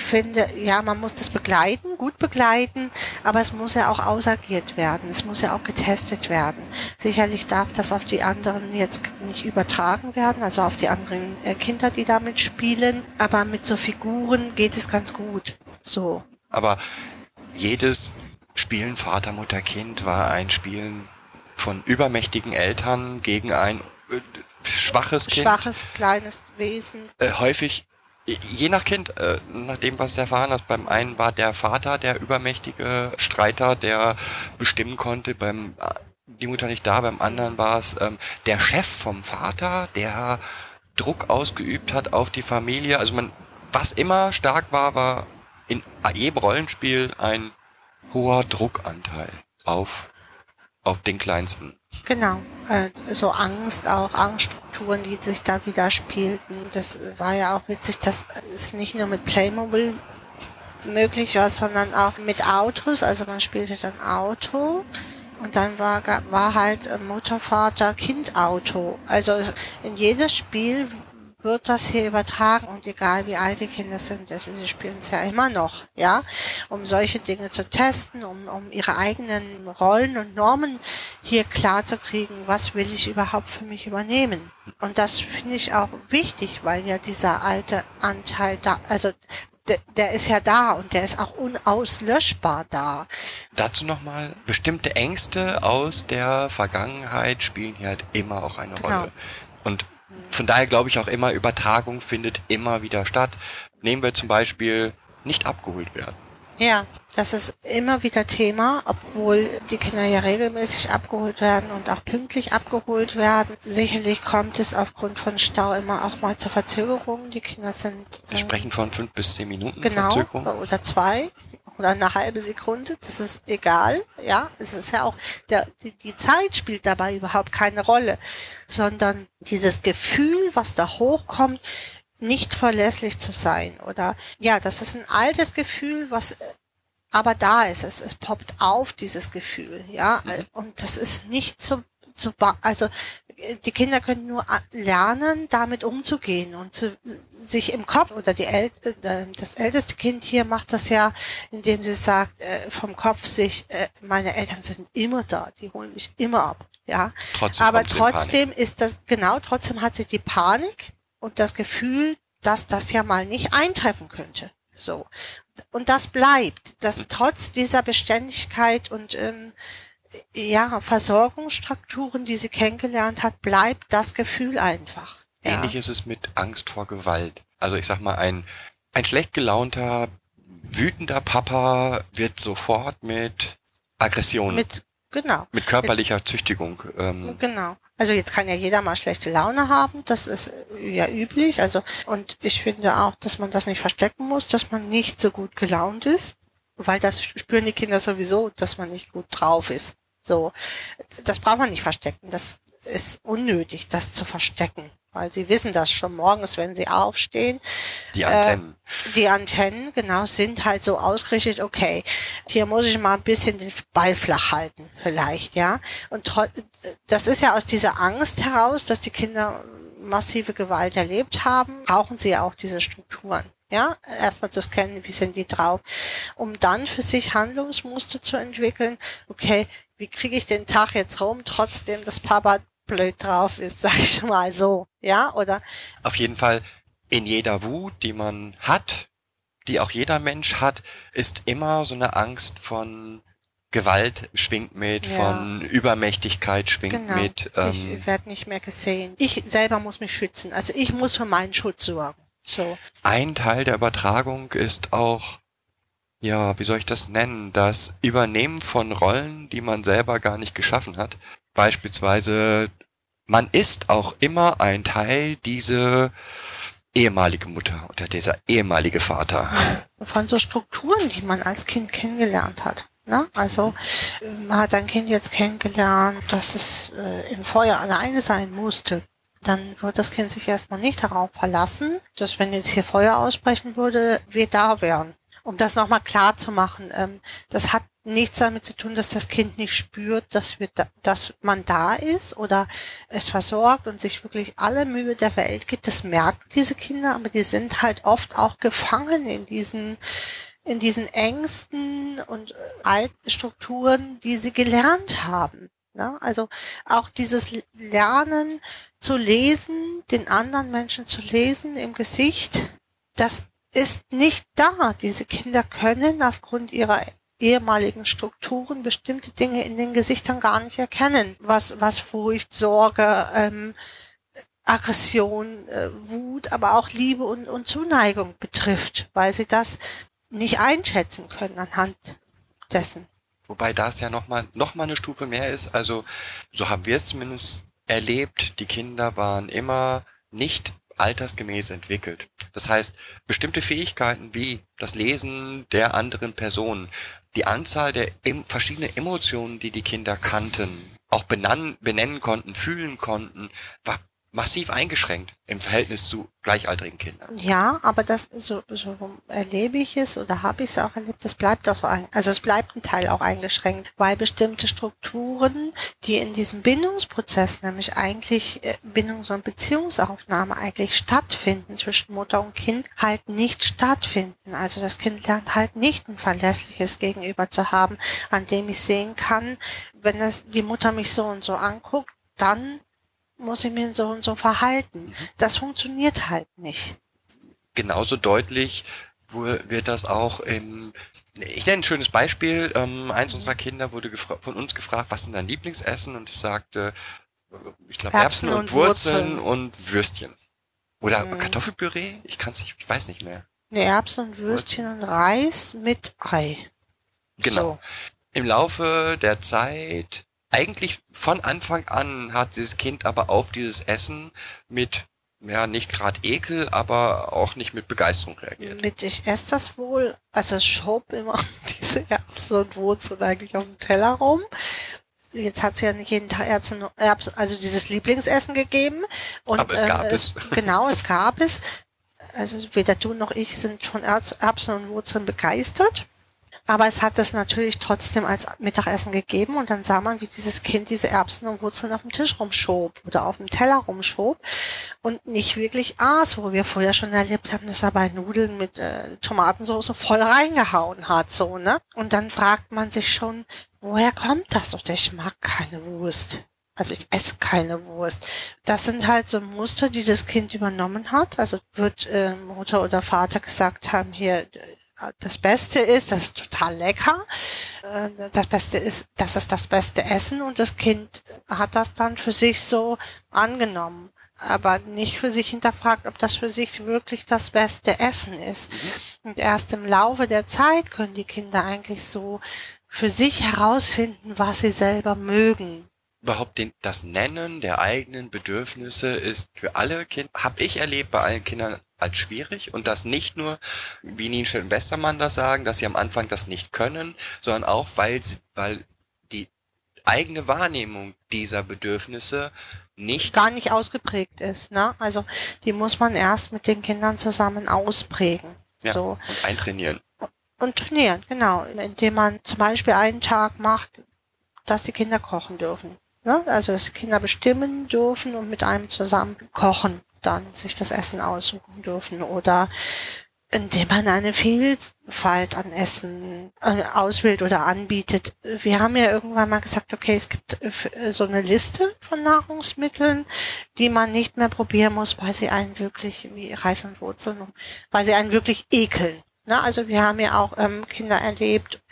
finde, ja, man muss das begleiten, gut begleiten, aber es muss ja auch ausagiert werden, es muss ja auch getestet werden. Sicherlich darf das auf die anderen jetzt nicht übertragen werden, also auf die anderen äh, Kinder, die damit spielen, aber mit so Figuren geht es ganz gut. So. Aber jedes Spielen Vater, Mutter, Kind war ein Spielen von übermächtigen Eltern gegen ein äh, schwaches Kind. Schwaches, kleines Wesen. Äh, häufig, je nach Kind, äh, nach dem, was du erfahren hast, beim einen war der Vater der übermächtige Streiter, der bestimmen konnte, beim äh, die Mutter nicht da, beim anderen war es ähm, der Chef vom Vater, der Druck ausgeübt hat auf die Familie. Also man, was immer stark war, war in jedem Rollenspiel ein hoher Druckanteil auf, auf den Kleinsten. Genau, äh, so Angst auch, Angststrukturen, die sich da widerspielten. Das war ja auch witzig, dass es nicht nur mit Playmobil möglich war, sondern auch mit Autos. Also man spielte dann Auto und dann war, war halt Mutter, Vater, Kind Auto. Also in jedes Spiel wird das hier übertragen und egal wie alt die Kinder sind, das, sie spielen es ja immer noch, ja, um solche Dinge zu testen, um, um ihre eigenen Rollen und Normen hier klar zu kriegen, was will ich überhaupt für mich übernehmen. Und das finde ich auch wichtig, weil ja dieser alte Anteil da, also der, der ist ja da und der ist auch unauslöschbar da. Dazu nochmal, bestimmte Ängste aus der Vergangenheit spielen hier halt immer auch eine Genau. Rolle. Und von daher glaube ich auch immer, Übertragung findet immer wieder statt. Nehmen wir zum Beispiel nicht abgeholt werden. Ja, das ist immer wieder Thema, obwohl die Kinder ja regelmäßig abgeholt werden und auch pünktlich abgeholt werden. Sicherlich kommt es aufgrund von Stau immer auch mal zur Verzögerung. Die Kinder sind Wir äh, sprechen von fünf bis zehn Minuten genau Verzögerung. oder zwei oder eine halbe Sekunde. Das ist egal. Ja, es ist ja auch der, die, die Zeit spielt dabei überhaupt keine Rolle, sondern dieses Gefühl, was da hochkommt, nicht verlässlich zu sein oder ja, das ist ein altes Gefühl, was äh, aber da ist es, es poppt auf dieses Gefühl, ja, äh, und das ist nicht so zu also die Kinder können nur lernen, damit umzugehen und zu, sich im Kopf oder die El äh, das älteste Kind hier macht das ja, indem sie sagt äh, vom Kopf sich, äh, meine Eltern sind immer da, die holen mich immer ab, ja. Trotzdem Aber trotzdem ist das genau, trotzdem hat sie die Panik und das Gefühl, dass das ja mal nicht eintreffen könnte. So. Und das bleibt, dass trotz dieser Beständigkeit und ähm, ja, Versorgungsstrukturen, die sie kennengelernt hat, bleibt das Gefühl einfach. Ja. Ähnlich ist es mit Angst vor Gewalt. Also ich sag mal, ein, ein schlecht gelaunter, wütender Papa wird sofort mit Aggression, mit, Mit, genau, körperlicher Züchtigung. Ähm, genau. Also jetzt kann ja jeder mal schlechte Laune haben, das ist äh, ja üblich. Also und ich finde auch, dass man das nicht verstecken muss, dass man nicht so gut gelaunt ist, weil das spüren die Kinder sowieso, dass man nicht gut drauf ist. So, das braucht man nicht verstecken. Das ist unnötig, das zu verstecken, weil sie wissen das schon morgens, wenn sie aufstehen. die Antennen. Die Antennen, genau, sind halt so ausgerichtet, okay, hier muss ich mal ein bisschen den Ball flach halten, vielleicht, ja. Und das ist ja aus dieser Angst heraus, dass die Kinder massive Gewalt erlebt haben, brauchen sie ja auch diese Strukturen. Ja, erstmal zu scannen, wie sind die drauf, um dann für sich Handlungsmuster zu entwickeln. Okay, wie kriege ich den Tag jetzt rum, trotzdem, dass Papa blöd drauf ist, sag ich mal so. Ja, oder Auf jeden Fall in jeder Wut, die man hat, die auch jeder Mensch hat, ist immer so eine Angst von Gewalt schwingt mit, Ja. von Übermächtigkeit schwingt Genau. mit. Ähm, ich werde nicht mehr gesehen. Ich selber muss mich schützen. Also ich muss für meinen Schutz sorgen. So. ein Teil der Übertragung ist auch ja, wie soll ich das nennen? Das Übernehmen von Rollen, die man selber gar nicht geschaffen hat. Beispielsweise, man ist auch immer ein Teil dieser ehemalige Mutter oder dieser ehemalige Vater. Von so Strukturen, die man als Kind kennengelernt hat. Ne? Also man hat ein Kind jetzt kennengelernt, dass es äh, im Feuer alleine sein musste. Dann wird das Kind sich erstmal nicht darauf verlassen, dass wenn jetzt hier Feuer ausbrechen würde, wir da wären. Um das nochmal klar zu machen, ähm, das hat nichts damit zu tun, dass das Kind nicht spürt, dass, wir da, dass man da ist oder es versorgt und sich wirklich alle Mühe der Welt gibt. Das merken diese Kinder, aber die sind halt oft auch gefangen in diesen in diesen Ängsten und alten Strukturen, die sie gelernt haben. Ne? Also auch dieses Lernen zu lesen, den anderen Menschen zu lesen im Gesicht, das ist nicht da. Diese Kinder können aufgrund ihrer ehemaligen Strukturen bestimmte Dinge in den Gesichtern gar nicht erkennen, was, was Furcht, Sorge, ähm, Aggression, äh, Wut, aber auch Liebe und, und Zuneigung betrifft, weil sie das nicht einschätzen können anhand dessen. Wobei das ja nochmal noch mal eine Stufe mehr ist. Also so haben wir es zumindest erlebt. Die Kinder waren immer nicht altersgemäß entwickelt. Das heißt, bestimmte Fähigkeiten wie das Lesen der anderen Person, die Anzahl der verschiedenen Emotionen, die die Kinder kannten, auch benennen, benennen konnten, fühlen konnten, war massiv eingeschränkt im Verhältnis zu gleichaltrigen Kindern. Ja, aber das so, so erlebe ich es oder habe ich es auch erlebt, das bleibt auch so ein, also es bleibt ein Teil auch eingeschränkt, weil bestimmte Strukturen, die in diesem Bindungsprozess, nämlich eigentlich äh, Bindungs- und Beziehungsaufnahme eigentlich stattfinden zwischen Mutter und Kind, halt nicht stattfinden. Also das Kind lernt halt nicht ein verlässliches Gegenüber zu haben, an dem ich sehen kann, wenn das die Mutter mich so und so anguckt, dann muss ich mich so und so verhalten. Mhm. Das funktioniert halt nicht. Genauso deutlich wird das auch im ich nenne ein schönes Beispiel. Ähm, eins unserer Kinder wurde von uns gefragt, was sind dein Lieblingsessen? Und es sagte, ich glaube, Erbsen, Erbsen, und, und Wurzeln, und Würstchen. Oder mhm. Kartoffelpüree? Ich kann es nicht, ich weiß nicht mehr. Ne, Erbsen und Würstchen Wurzeln. und Reis mit Ei. Genau. So. Im Laufe der Zeit eigentlich von Anfang an hat dieses Kind aber auf dieses Essen mit ja, nicht gerade Ekel, aber auch nicht mit Begeisterung reagiert. Mit ich esse das wohl, also es schob immer diese Erbsen und Wurzeln eigentlich auf dem Teller rum. Jetzt hat es ja nicht jeden Tag Erbsen, Erbsen, also dieses Lieblingsessen gegeben. Und, aber es gab äh, es. Genau, es gab es. Also weder du noch ich sind von Erbsen und Wurzeln begeistert. Aber es hat es natürlich trotzdem als Mittagessen gegeben und dann sah man, wie dieses Kind diese Erbsen und Wurzeln auf dem Tisch rumschob oder auf dem Teller rumschob und nicht wirklich aß, wo wir vorher schon erlebt haben, dass er bei Nudeln mit äh, Tomatensauce voll reingehauen hat, so, ne? Und dann fragt man sich schon, woher kommt das? Oder ich mag keine Wurst. Also ich esse keine Wurst. Das sind halt so Muster, die das Kind übernommen hat. Also wird äh, Mutter oder Vater gesagt haben, hier, das Beste ist, das ist total lecker. Äh, das Beste ist, das ist das beste Essen und das Kind hat das dann für sich so angenommen, aber nicht für sich hinterfragt, ob das für sich wirklich das beste Essen ist. Und erst im Laufe der Zeit können die Kinder eigentlich so für sich herausfinden, was sie selber mögen überhaupt den, das Nennen der eigenen Bedürfnisse ist für alle Kinder, habe ich erlebt bei allen Kindern als schwierig und das nicht nur, wie Nienstedt und Westermann das sagen, dass sie am Anfang das nicht können, sondern auch, weil, weil die eigene Wahrnehmung dieser Bedürfnisse nicht gar nicht ausgeprägt ist. Ne? Also die muss man erst mit den Kindern zusammen ausprägen. Ja, so. und eintrainieren. Und trainieren, genau. Indem man zum Beispiel einen Tag macht, dass die Kinder kochen dürfen. Ne? Also dass die Kinder bestimmen dürfen und mit einem zusammen kochen dann sich das Essen aussuchen dürfen oder indem man eine Vielfalt an Essen äh, auswählt oder anbietet. Wir haben ja irgendwann mal gesagt, okay, es gibt äh, so eine Liste von Nahrungsmitteln, die man nicht mehr probieren muss, weil sie einen wirklich, wie Reis und Wurzeln, weil sie einen wirklich ekeln. Na, also wir haben ja auch ähm, Kinder erlebt,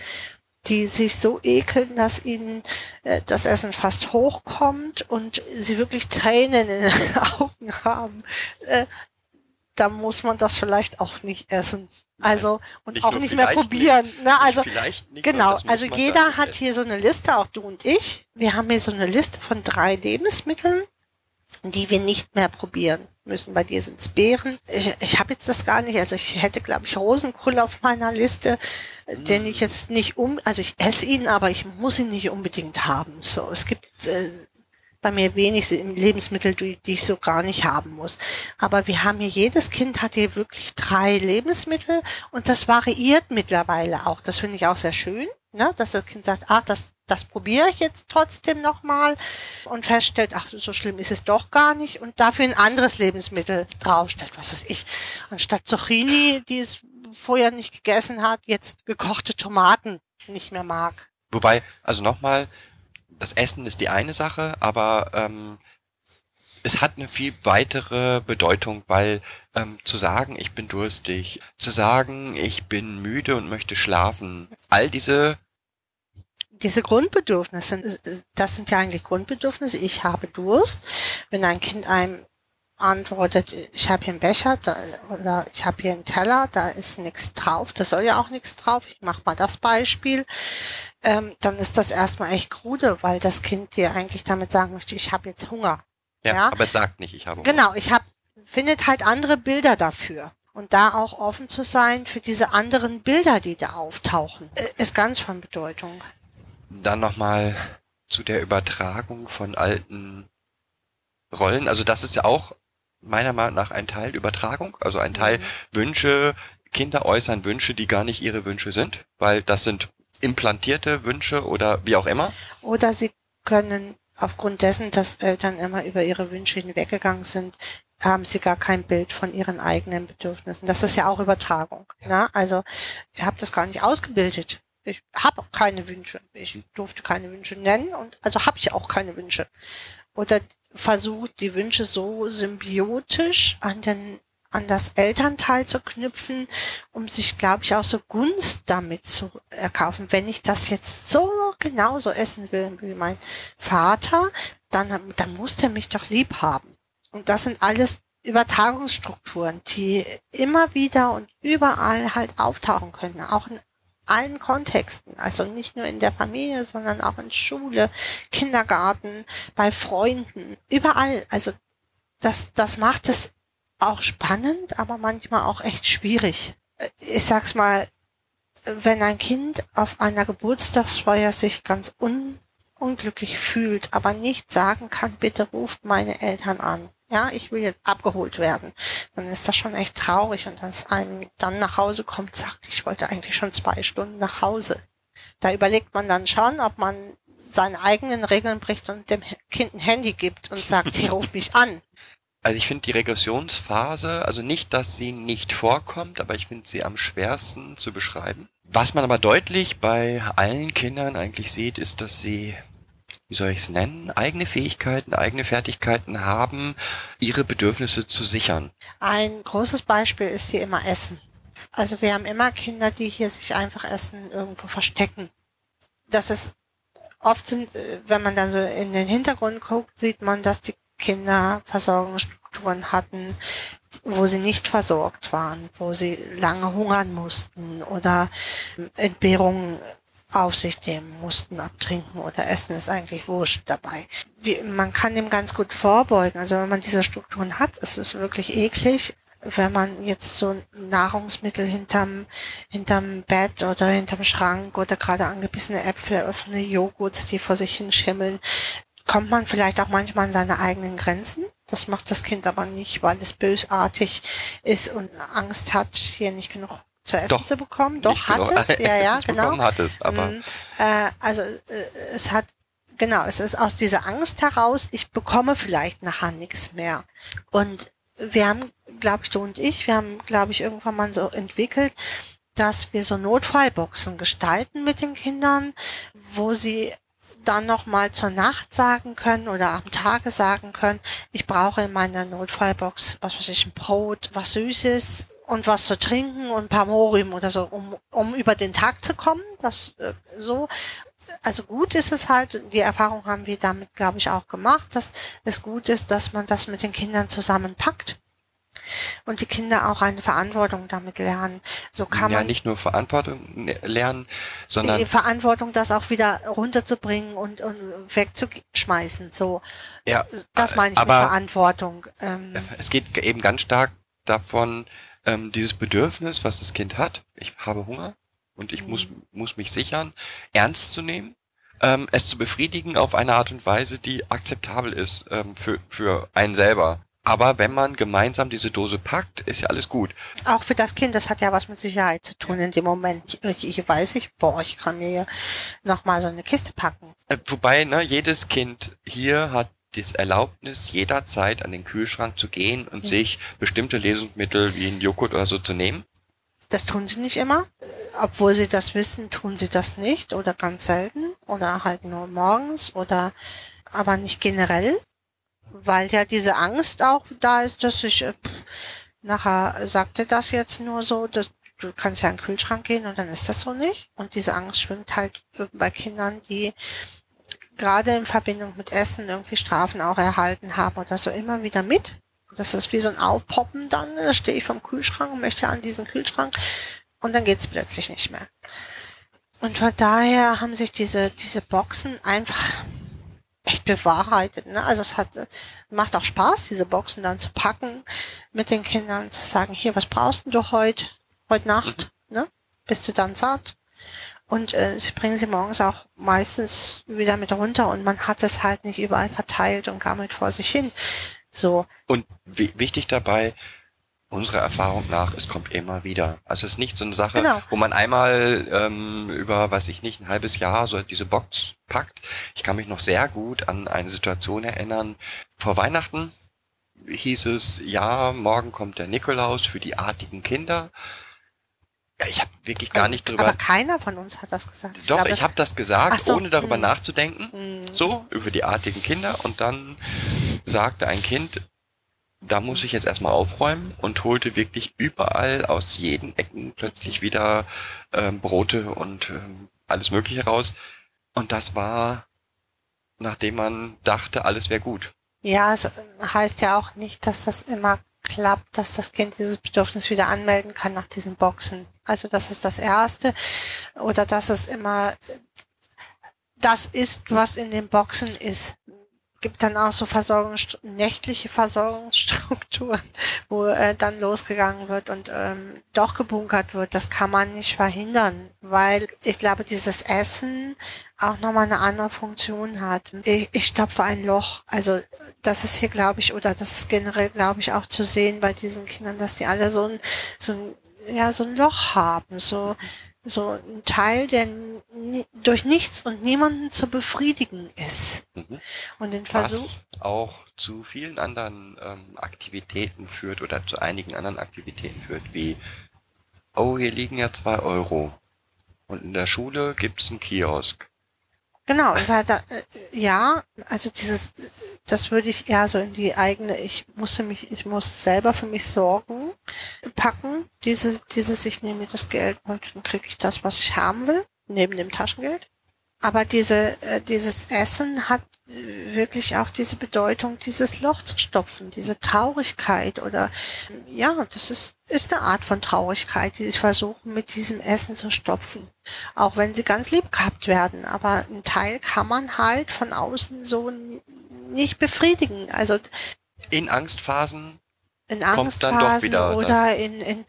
die sich so ekeln, dass ihnen äh, das Essen fast hochkommt und sie wirklich Tränen in den Augen haben. Äh, dann muss man das vielleicht auch nicht essen. Also und Nicht auch nicht mehr probieren. nicht. Ne? Also Vielleicht nicht, genau, also jeder hat essen. hier so eine Liste, auch du und ich. Wir haben hier so eine Liste von drei Lebensmitteln, die wir nicht mehr probieren müssen. Bei dir sind es Beeren. Ich, ich habe jetzt das gar nicht. Also ich hätte, glaube ich, Rosenkohl auf meiner Liste, äh, den ich jetzt nicht um, also ich esse ihn, aber ich muss ihn nicht unbedingt haben. So, es gibt äh, bei mir wenig Lebensmittel, die, die ich so gar nicht haben muss. Aber wir haben hier, jedes Kind hat hier wirklich drei Lebensmittel und das variiert mittlerweile auch. Das finde ich auch sehr schön, ne? dass das Kind sagt, ach, das, das probiere ich jetzt trotzdem nochmal und feststellt, ach, so schlimm ist es doch gar nicht und dafür ein anderes Lebensmittel draufstellt, was weiß ich. Anstatt Zucchini, die es vorher nicht gegessen hat, jetzt gekochte Tomaten nicht mehr mag. Wobei, also nochmal, das Essen ist die eine Sache, aber ähm, es hat eine viel weitere Bedeutung, weil ähm, zu sagen, ich bin durstig, zu sagen, ich bin müde und möchte schlafen, all diese, diese Grundbedürfnisse, das sind ja eigentlich Grundbedürfnisse. Ich habe Durst. Wenn ein Kind einem antwortet, ich habe hier einen Becher da, oder ich habe hier einen Teller, da ist nichts drauf, da soll ja auch nichts drauf. Ich mache mal das Beispiel. Ähm, dann ist das erstmal echt krude, weil das Kind dir eigentlich damit sagen möchte, ich habe jetzt Hunger. ja, Ja. aber es sagt nicht, ich habe Hunger. Genau, ich habe findet halt andere Bilder dafür. Und da auch offen zu sein für diese anderen Bilder, die da auftauchen, äh, ist ganz von Bedeutung. Dann nochmal zu der Übertragung von alten Rollen. Also das ist ja auch meiner Meinung nach ein Teil Übertragung. Also ein Teil Wünsche, Kinder äußern Wünsche, die gar nicht ihre Wünsche sind, weil das sind implantierte Wünsche oder wie auch immer. Oder sie können aufgrund dessen, dass Eltern immer über ihre Wünsche hinweggegangen sind, haben sie gar kein Bild von ihren eigenen Bedürfnissen. Das ist ja auch Übertragung. Ne? Also ihr habt das gar nicht ausgebildet. Ich habe keine Wünsche. Ich durfte keine Wünsche nennen und also habe ich auch keine Wünsche. Oder versucht die Wünsche so symbiotisch an den an das Elternteil zu knüpfen, um sich, glaube ich, auch so Gunst damit zu erkaufen. Wenn ich das jetzt so genauso essen will wie mein Vater, dann, dann muss der mich doch lieb haben. Und das sind alles Übertragungsstrukturen, die immer wieder und überall halt auftauchen können, auch in allen Kontexten, also nicht nur in der Familie, sondern auch in Schule, Kindergarten, bei Freunden, überall. Also das, das macht es auch spannend, aber manchmal auch echt schwierig. Ich sag's mal, wenn ein Kind auf einer Geburtstagsfeier sich ganz un unglücklich fühlt, aber nicht sagen kann, bitte ruft meine Eltern an. Ja, ich will jetzt abgeholt werden. Dann ist das schon echt traurig und dass einem dann nach Hause kommt, sagt, ich wollte eigentlich schon zwei Stunden nach Hause. Da überlegt man dann schon, ob man seine eigenen Regeln bricht und dem Kind ein Handy gibt und sagt, hier ruft mich an. Also ich finde die Regressionsphase, also nicht, dass sie nicht vorkommt, aber ich finde sie am schwersten zu beschreiben. Was man aber deutlich bei allen Kindern eigentlich sieht, ist, dass sie, wie soll ich es nennen, eigene Fähigkeiten, eigene Fertigkeiten haben, ihre Bedürfnisse zu sichern. Ein großes Beispiel ist hier immer Essen. Also wir haben immer Kinder, die hier sich einfach Essen irgendwo verstecken. Das ist oft sind, wenn man dann so in den Hintergrund guckt, sieht man, dass die Kinder Versorgungsstrukturen hatten, wo sie nicht versorgt waren, wo sie lange hungern mussten oder Entbehrungen auf sich nehmen mussten, abtrinken oder essen ist eigentlich wurscht dabei. Wie, man kann dem ganz gut vorbeugen. Also wenn man diese Strukturen hat, ist es wirklich eklig, wenn man jetzt so Nahrungsmittel hinterm, hinterm Bett oder hinterm Schrank oder gerade angebissene Äpfel, offene Joghurts, die vor sich hinschimmeln, kommt man vielleicht auch manchmal an seine eigenen Grenzen. Das macht das Kind aber nicht, weil es bösartig ist und Angst hat, hier nicht genug zu essen Doch. zu bekommen. Doch, hat genau- es, ja, ja, genau. hat es, aber Mm, äh, also äh, es hat, genau, es ist aus dieser Angst heraus, ich bekomme vielleicht nachher nichts mehr. Und wir haben, glaube ich, du und ich, wir haben, glaube ich, irgendwann mal so entwickelt, dass wir so Notfallboxen gestalten mit den Kindern, wo sie dann noch mal zur Nacht sagen können oder am Tage sagen können, ich brauche in meiner Notfallbox, was weiß ich, ein Brot, was Süßes und was zu trinken und ein paar Morium oder so, um, um über den Tag zu kommen. Das äh, so. Also gut ist es halt, die Erfahrung haben wir damit, glaube ich, auch gemacht, dass es gut ist, dass man das mit den Kindern zusammenpackt und die Kinder auch eine Verantwortung damit lernen. So kann ja man nicht nur Verantwortung ne- lernen, sondern die Verantwortung, das auch wieder runterzubringen und, und wegzuschmeißen. So, ja, das meine ich aber mit Verantwortung. Ähm, es geht eben ganz stark davon, ähm, dieses Bedürfnis, was das Kind hat, ich habe Hunger und ich muss, muss mich sichern, ernst zu nehmen, ähm, es zu befriedigen auf eine Art und Weise, die akzeptabel ist ähm, für, für einen selber. Aber wenn man gemeinsam diese Dose packt, ist ja alles gut. auch für das Kind, das hat ja was mit Sicherheit zu tun in dem Moment. Ich, ich weiß, ich, boah, ich kann mir nochmal so eine Kiste packen. Äh, wobei, ne, jedes Kind hier hat das Erlaubnis, jederzeit an den Kühlschrank zu gehen und sich bestimmte Lesungsmittel wie ein Joghurt oder so zu nehmen. Das tun sie nicht immer. Obwohl sie das wissen, tun sie das nicht oder ganz selten oder halt nur morgens oder aber nicht generell, weil ja diese Angst auch da ist, dass ich äh, pff, nachher sagte das jetzt nur so, dass du kannst ja in den Kühlschrank gehen und dann ist das so nicht. Und diese Angst schwimmt halt bei Kindern, die gerade in Verbindung mit Essen irgendwie Strafen auch erhalten haben oder so immer wieder mit. Das ist wie so ein Aufpoppen dann, da stehe ich vom Kühlschrank und möchte an diesen Kühlschrank und dann geht's plötzlich nicht mehr. Und von daher haben sich diese, diese Boxen einfach echt bewahrheitet. Ne? Also es hat, macht auch Spaß, diese Boxen dann zu packen mit den Kindern, zu sagen, hier, was brauchst du heute, heute Nacht? Ne? Bist du dann satt? Und äh, sie bringen sie morgens auch meistens wieder mit runter und man hat es halt nicht überall verteilt und gammelt vor sich hin. So, Und wi- wichtig dabei, unserer Erfahrung nach, es kommt immer wieder. Also es ist nicht so eine Sache, Genau. wo man einmal ähm, über, weiß ich nicht, ein halbes Jahr so diese Box packt. Ich kann mich noch sehr gut an eine Situation erinnern. Vor Weihnachten hieß es, ja, morgen kommt der Nikolaus für die artigen Kinder. Ja, ich habe wirklich gar nicht drüber aber keiner von uns hat das gesagt. Doch, glaube, ich habe das gesagt, so, ohne darüber hm. nachzudenken. So, über die artigen Kinder. Und dann sagte ein Kind, da muss ich jetzt erstmal aufräumen und holte wirklich überall aus jeden Ecken plötzlich wieder ähm, Brote und ähm, alles Mögliche raus. Und das war, nachdem man dachte, alles wäre gut. Ja, es heißt ja auch nicht, dass das immer klappt, dass das Kind dieses Bedürfnis wieder anmelden kann nach diesen Boxen. Also das ist das Erste. Oder dass es immer das ist, was in den Boxen ist. Gibt dann auch so Versorgungs nächtliche Versorgungsstrukturen, wo äh, dann losgegangen wird und ähm, doch gebunkert wird. Das kann man nicht verhindern, weil ich glaube, dieses Essen auch nochmal eine andere Funktion hat. Ich, ich stopfe ein Loch. Also das ist hier, glaube ich, oder das ist generell, glaube ich, auch zu sehen bei diesen Kindern, dass die alle so ein, so ein, ja, so ein Loch haben. So, so ein Teil, der durch nichts und niemanden zu befriedigen ist. Mhm. Und den Versuch, Was auch zu vielen anderen ähm, Aktivitäten führt oder zu einigen anderen Aktivitäten führt, wie, oh, hier liegen ja zwei Euro. Und in der Schule gibt's einen Kiosk. Genau, es hat, äh, ja, also dieses, das würde ich eher so in die eigene, ich musste mich, ich muss selber für mich sorgen, packen, dieses, dieses, ich nehme mir das Geld und dann kriege ich das, was ich haben will, neben dem Taschengeld. Aber diese, äh, dieses Essen hat äh, wirklich auch diese Bedeutung, dieses Loch zu stopfen, diese Traurigkeit oder, ja, das ist, ist eine Art von Traurigkeit, die sich versuchen, mit diesem Essen zu stopfen auch wenn sie ganz lieb gehabt werden. Aber ein Teil kann man halt von außen so nicht befriedigen. Also In Angstphasen in Angstphasen wieder oder in, in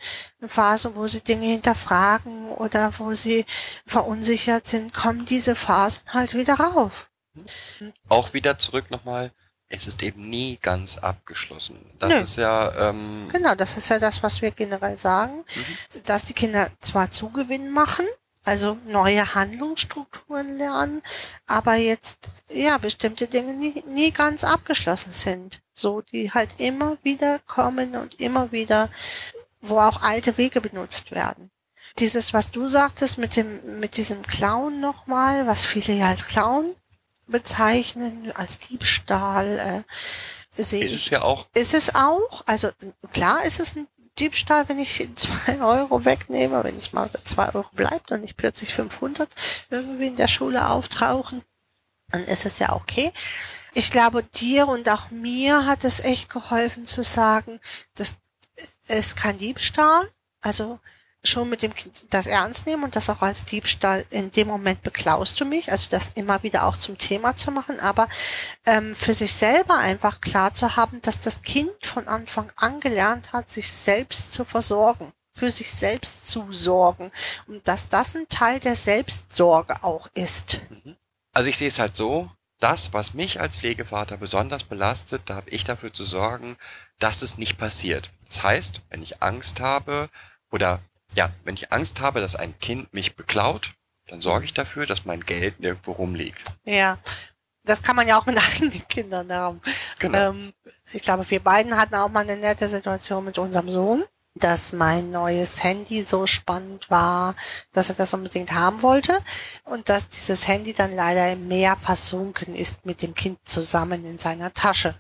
Phasen, wo sie Dinge hinterfragen oder wo sie verunsichert sind, kommen diese Phasen halt wieder rauf. auch wieder zurück nochmal, es ist eben nie ganz abgeschlossen. Das Nö. ist ja, ähm, Genau, das ist ja das, was wir generell sagen, Mhm. dass die Kinder zwar Zugewinn machen, also neue Handlungsstrukturen lernen, aber jetzt ja bestimmte Dinge nie, nie ganz abgeschlossen sind. So, die halt immer wieder kommen und immer wieder, wo auch alte Wege benutzt werden. Dieses, was du sagtest mit dem, mit diesem Clown nochmal, was viele ja als Clown bezeichnen, als Diebstahl, äh, sehe ist ich es ja auch, ist es auch. Also klar ist es ein Diebstahl, wenn ich zwei Euro wegnehme, wenn es mal bei zwei Euro bleibt und nicht plötzlich 500 irgendwie in der Schule auftauchen, dann ist es ja okay. Ich glaube, dir und auch mir hat es echt geholfen zu sagen, dass ist kein Diebstahl. Also schon mit dem Kind das ernst nehmen und das auch als Diebstahl in dem Moment beklaust du mich, also das immer wieder auch zum Thema zu machen, aber ähm, für sich selber einfach klar zu haben, dass das Kind von Anfang an gelernt hat, sich selbst zu versorgen, für sich selbst zu sorgen und dass das ein Teil der Selbstsorge auch ist. Also ich sehe es halt so, das, was mich als Pflegevater besonders belastet, da habe ich dafür zu sorgen, dass es nicht passiert. Das heißt, wenn ich Angst habe oder ja, wenn ich Angst habe, dass ein Kind mich beklaut, dann sorge ich dafür, dass mein Geld nirgendwo rumliegt. Ja, das kann man ja auch mit eigenen Kindern haben. Genau. Ähm, ich glaube, wir beiden hatten auch mal eine nette Situation mit unserem Sohn, dass mein neues Handy so spannend war, dass er das unbedingt haben wollte und dass dieses Handy dann leider im Meer versunken ist mit dem Kind zusammen in seiner Tasche.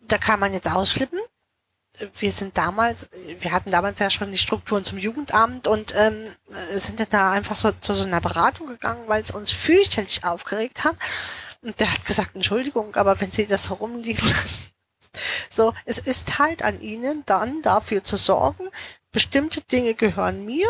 Da kann man jetzt ausflippen. Wir sind damals, wir hatten damals ja schon die Strukturen zum Jugendamt und ähm, sind dann da einfach so zu so einer Beratung gegangen, weil es uns fürchterlich aufgeregt hat. Und der hat gesagt, Entschuldigung, aber wenn Sie das so rumliegen lassen. So, es ist halt an Ihnen dann dafür zu sorgen, bestimmte Dinge gehören mir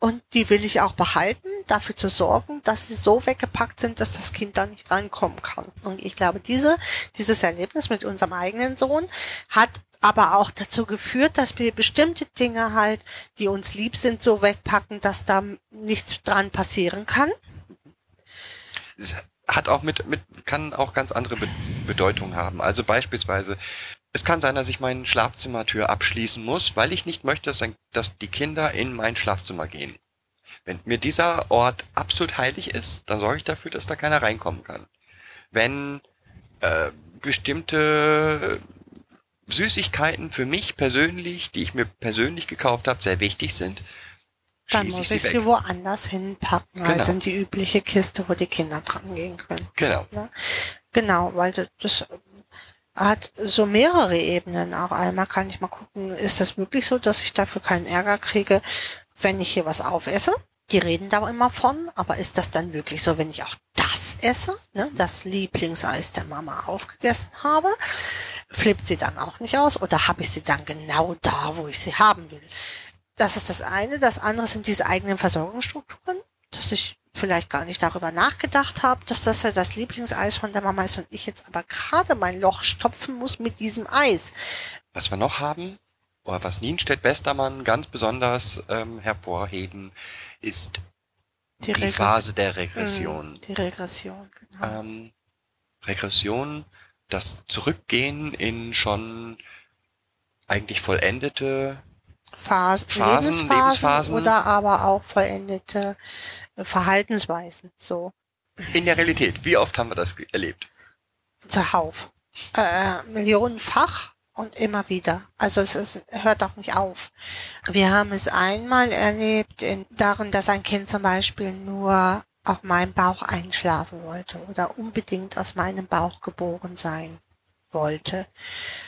und die will ich auch behalten, dafür zu sorgen, dass sie so weggepackt sind, dass das Kind da nicht reinkommen kann. Und ich glaube, diese, dieses Erlebnis mit unserem eigenen Sohn hat aber auch dazu geführt, dass wir bestimmte Dinge halt, die uns lieb sind, so wegpacken, dass da nichts dran passieren kann. Es hat auch mit, mit kann auch ganz andere Be Bedeutung haben. Also beispielsweise, es kann sein, dass ich meine Schlafzimmertür abschließen muss, weil ich nicht möchte, dass, die Kinder in mein Schlafzimmer gehen. Wenn mir dieser Ort absolut heilig ist, dann sorge ich dafür, dass da keiner reinkommen kann. Wenn äh, bestimmte Süßigkeiten für mich persönlich, die ich mir persönlich gekauft habe, sehr wichtig sind, Dann muss ich ich sie sie weg. woanders hinpacken, Genau. als in die übliche Kiste, wo die Kinder dran gehen können. Genau. Ne? Genau, weil das hat so mehrere Ebenen. Auch einmal kann ich mal gucken, ist das wirklich so, dass ich dafür keinen Ärger kriege, wenn ich hier was aufesse? Die reden da immer von, aber ist das dann wirklich so, wenn ich auch das esse, ne, das Lieblingseis der Mama aufgegessen habe, flippt sie dann auch nicht aus oder habe ich sie dann genau da, wo ich sie haben will? Das ist das eine. Das andere sind diese eigenen Versorgungsstrukturen, dass ich vielleicht gar nicht darüber nachgedacht habe, dass das ja das Lieblingseis von der Mama ist und ich jetzt aber gerade mein Loch stopfen muss mit diesem Eis. Was wir noch haben, oder was Nienstedt-Westermann ganz besonders ähm, hervorheben, ist die, Regress- Phase der Regression. Mm, Die Regression, genau. Ähm, Regression, das Zurückgehen in schon eigentlich vollendete Phas Phasen, Lebensphasen Lebensphasen. oder aber auch vollendete Verhaltensweisen, so in der Realität. Wie oft haben wir das erlebt? zuhauf. Äh, millionenfach und immer wieder. Also es ist, hört auch nicht auf. Wir haben es einmal erlebt in, darin, dass ein Kind zum Beispiel nur auf meinem Bauch einschlafen wollte oder unbedingt aus meinem Bauch geboren sein wollte.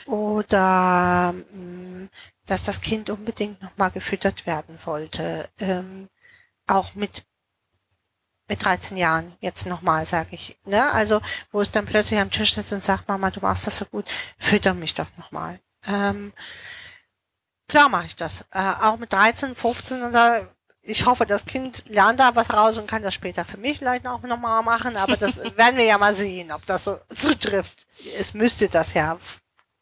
Oder mh, dass das Kind unbedingt nochmal gefüttert werden wollte. Ähm, auch mit mit 13 Jahren jetzt nochmal, sage ich. Ne? Also, wo es dann plötzlich am Tisch sitzt und sagt, Mama, du machst das so gut, fütter mich doch nochmal. Ähm, klar mache ich das. Äh, auch mit 13, 15 oder ich hoffe, das Kind lernt da was raus und kann das später für mich vielleicht auch nochmal machen, aber das werden wir ja mal sehen, ob das so zutrifft. Es müsste das ja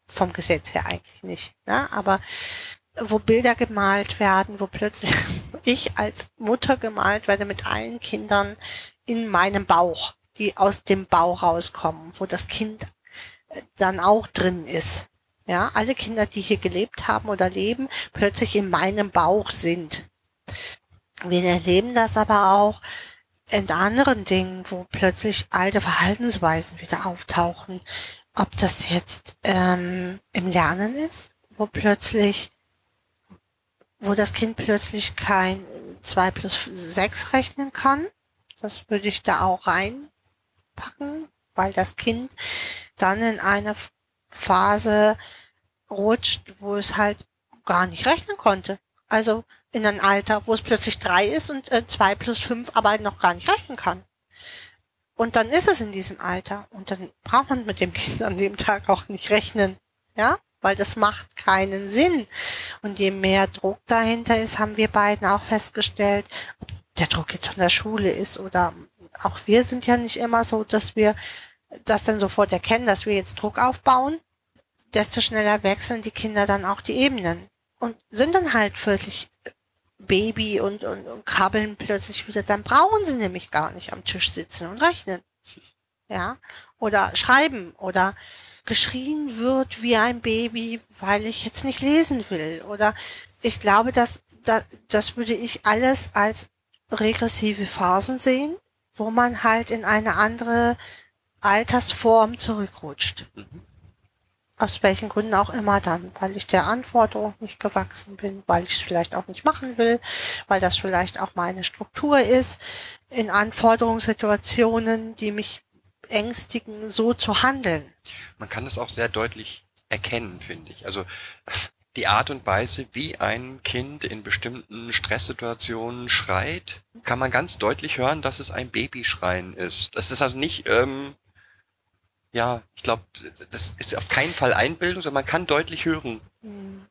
vom Gesetz her eigentlich nicht. Ne? Aber wo Bilder gemalt werden, wo plötzlich ich als Mutter gemalt werde mit allen Kindern in meinem Bauch, die aus dem Bauch rauskommen, wo das Kind äh, dann auch drin ist. Ja, alle Kinder, die hier gelebt haben oder leben, plötzlich in meinem Bauch sind. Wir erleben das aber auch in anderen Dingen, wo plötzlich alte Verhaltensweisen wieder auftauchen. Ob das jetzt ähm, im Lernen ist, wo plötzlich wo das Kind plötzlich kein 2 plus 6 rechnen kann. Das würde ich da auch reinpacken, weil das Kind dann in eine Phase rutscht, wo es halt gar nicht rechnen konnte. Also in ein Alter, wo es plötzlich drei ist und äh, 2 plus 5 aber noch gar nicht rechnen kann. Und dann ist es in diesem Alter und dann braucht man mit dem Kind an dem Tag auch nicht rechnen. Ja? Weil das macht keinen Sinn. Und je mehr Druck dahinter ist, haben wir beiden auch festgestellt, ob der Druck jetzt von der Schule ist oder auch wir sind ja nicht immer so, dass wir das dann sofort erkennen, dass wir jetzt Druck aufbauen, desto schneller wechseln die Kinder dann auch die Ebenen und sind dann halt wirklich Baby und, und, und krabbeln plötzlich wieder. Dann brauchen sie nämlich gar nicht am Tisch sitzen und rechnen. Ja. Oder schreiben oder geschrien wird wie ein Baby, weil ich jetzt nicht lesen will. Oder ich glaube, dass, dass das würde ich alles als regressive Phasen sehen, wo man halt in eine andere Altersform zurückrutscht. Mhm. Aus welchen Gründen auch immer dann, weil ich der Anforderung nicht gewachsen bin, weil ich es vielleicht auch nicht machen will, weil das vielleicht auch meine Struktur ist, in Anforderungssituationen, die mich ängstigen, so zu handeln. Man kann es auch sehr deutlich erkennen, finde ich. Also die Art und Weise, wie ein Kind in bestimmten Stresssituationen schreit, kann man ganz deutlich hören, dass es ein Babyschreien ist. Das ist also nicht ähm, ja, ich glaube, das ist auf keinen Fall Einbildung, sondern man kann deutlich hören. Hm.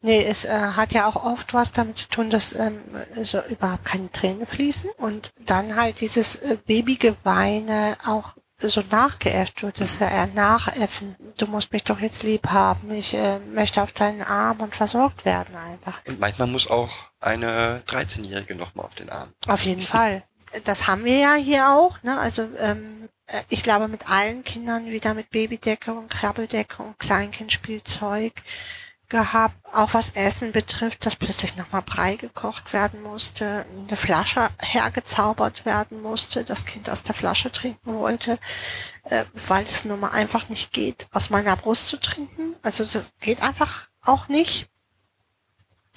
Nee, es äh, hat ja auch oft was damit zu tun, dass ähm, so überhaupt keine Tränen fließen und dann halt dieses äh, Babygeweine auch so nachgeäfft wird. Das ist ja eher nachäffen. Du musst mich doch jetzt lieb haben. Ich äh, möchte auf deinen Arm und versorgt werden einfach. Und manchmal muss auch eine 13-Jährige nochmal auf den Arm. Auf jeden Fall. Das haben wir ja hier auch. Ne? Also ähm, äh, ich glaube, mit allen Kindern wieder mit Babydecke und Krabbeldecke und Kleinkindspielzeug gehabt, auch was Essen betrifft, dass plötzlich nochmal Brei gekocht werden musste, eine Flasche hergezaubert werden musste, das Kind aus der Flasche trinken wollte, äh, weil es nun mal einfach nicht geht, aus meiner Brust zu trinken. Also das geht einfach auch nicht.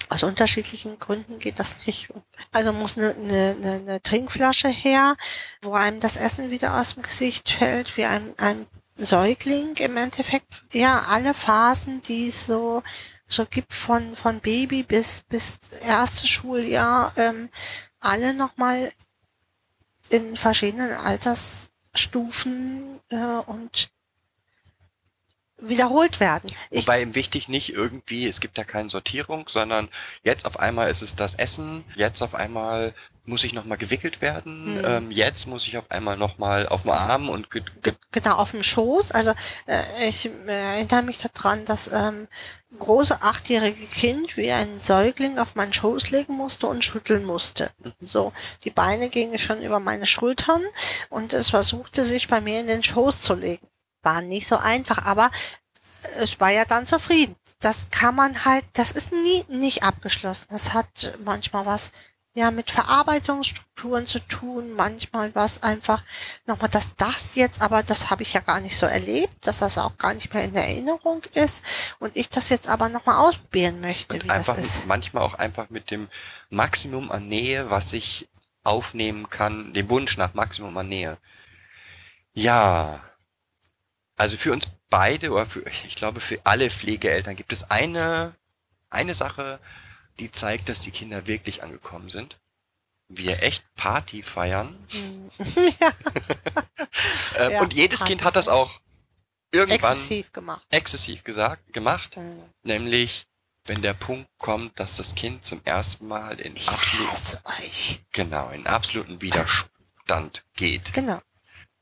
Aus unterschiedlichen Gründen geht das nicht. Also muss eine, eine, eine Trinkflasche her, wo einem das Essen wieder aus dem Gesicht fällt, wie ein, ein Säugling im Endeffekt. Ja, alle Phasen, die es so, so gibt von, von Baby bis, bis erste Schuljahr, ähm, alle nochmal in verschiedenen Altersstufen äh, und wiederholt werden. Ich Wobei ihm wichtig nicht irgendwie, es gibt da keine Sortierung, sondern jetzt auf einmal ist es das Essen, jetzt auf einmal muss ich nochmal gewickelt werden, hm. ähm, jetzt muss ich auf einmal nochmal auf dem Arm und genau auf dem Schoß. Also äh, ich erinnere mich daran, dass ähm, große achtjährige Kind wie ein Säugling auf meinen Schoß legen musste und schütteln musste. Mhm. So, die Beine gingen schon über meine Schultern und es versuchte sich bei mir in den Schoß zu legen war nicht so einfach, aber es war ja dann zufrieden. Das kann man halt, das ist nie nicht abgeschlossen. Das hat manchmal was ja mit Verarbeitungsstrukturen zu tun, manchmal was einfach nochmal, dass das jetzt, aber das habe ich ja gar nicht so erlebt, dass das auch gar nicht mehr in Erinnerung ist und ich das jetzt aber nochmal ausprobieren möchte, und wie einfach das ist. Manchmal auch einfach mit dem Maximum an Nähe, was ich aufnehmen kann, dem Wunsch nach Maximum an Nähe. Ja, also für uns beide oder für, ich glaube für alle Pflegeeltern gibt es eine, eine Sache, die zeigt, dass die Kinder wirklich angekommen sind. Wir echt Party feiern. ja. Äh, ja, und jedes Party. Kind hat das auch irgendwann exzessiv gemacht. Exzessiv gesagt, gemacht. Mhm. Nämlich, wenn der Punkt kommt, dass das Kind zum ersten Mal in absoluten, genau, in absoluten Widerstand geht. Genau.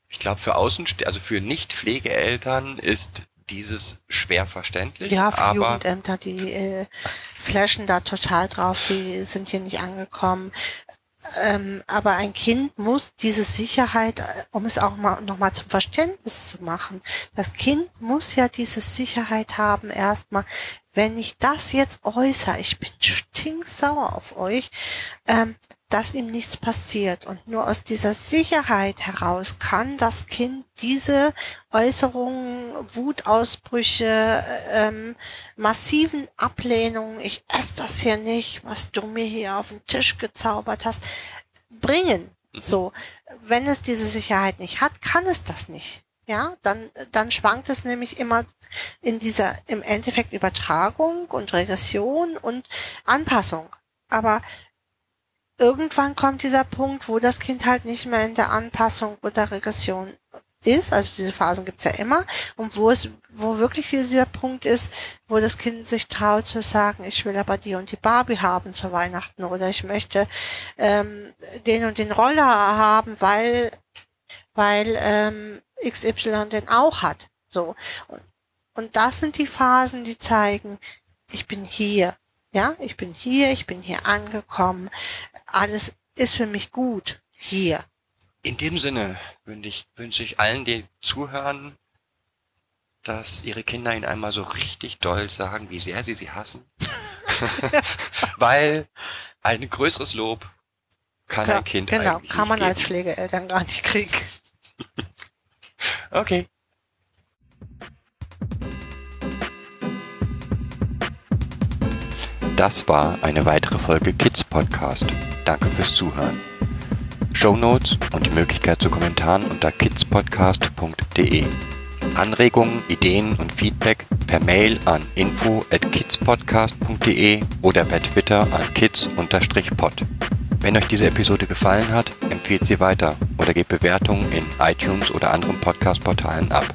Ich glaube, für Außen, also für Nicht-Pflegeeltern ist dieses schwer verständlich. Ja, für aber Jugendämter, die äh, flashen da total drauf, die sind hier nicht angekommen. Ähm, aber ein Kind muss diese Sicherheit, äh, um es auch mal nochmal zum Verständnis zu machen, das Kind muss ja diese Sicherheit haben, erstmal, wenn ich das jetzt äußere, ich bin stinksauer auf euch, ähm, dass ihm nichts passiert. Und nur aus dieser Sicherheit heraus kann das Kind diese Äußerungen, Wutausbrüche, ähm, massiven Ablehnungen, ich esse das hier nicht, was du mir hier auf den Tisch gezaubert hast, bringen. Mhm. So, wenn es diese Sicherheit nicht hat, kann es das nicht. Ja, dann, dann schwankt es nämlich immer in dieser, im Endeffekt Übertragung und Regression und Anpassung. Aber irgendwann kommt dieser Punkt, wo das Kind halt nicht mehr in der Anpassung oder Regression ist, also diese Phasen gibt's ja immer, und wo es, wo wirklich dieser Punkt ist, wo das Kind sich traut zu sagen, ich will aber die und die Barbie haben zu Weihnachten oder ich möchte ähm, den und den Roller haben, weil weil ähm, XY den auch hat. So. Und, und das sind die Phasen, die zeigen, ich bin hier. Ja, ich bin hier, ich bin hier angekommen. Alles ist für mich gut hier. In dem Sinne wünsche ich, wünsche ich allen, die zuhören, dass ihre Kinder ihnen einmal so richtig doll sagen, wie sehr sie sie hassen. Weil ein größeres Lob kann Ja, ein Kind genau, eigentlich kann man nicht als geben. Pflegeeltern gar nicht kriegen. Okay. Das war eine weitere Folge Kids Podcast. Danke fürs Zuhören. Shownotes und die Möglichkeit zu Kommentaren unter kidspodcast.de. Anregungen, Ideen und Feedback per Mail an info at kidspodcast.de oder per Twitter an kids-pod. Wenn euch diese Episode gefallen hat, empfehlt sie weiter oder gebt Bewertungen in iTunes oder anderen Podcast-Portalen ab.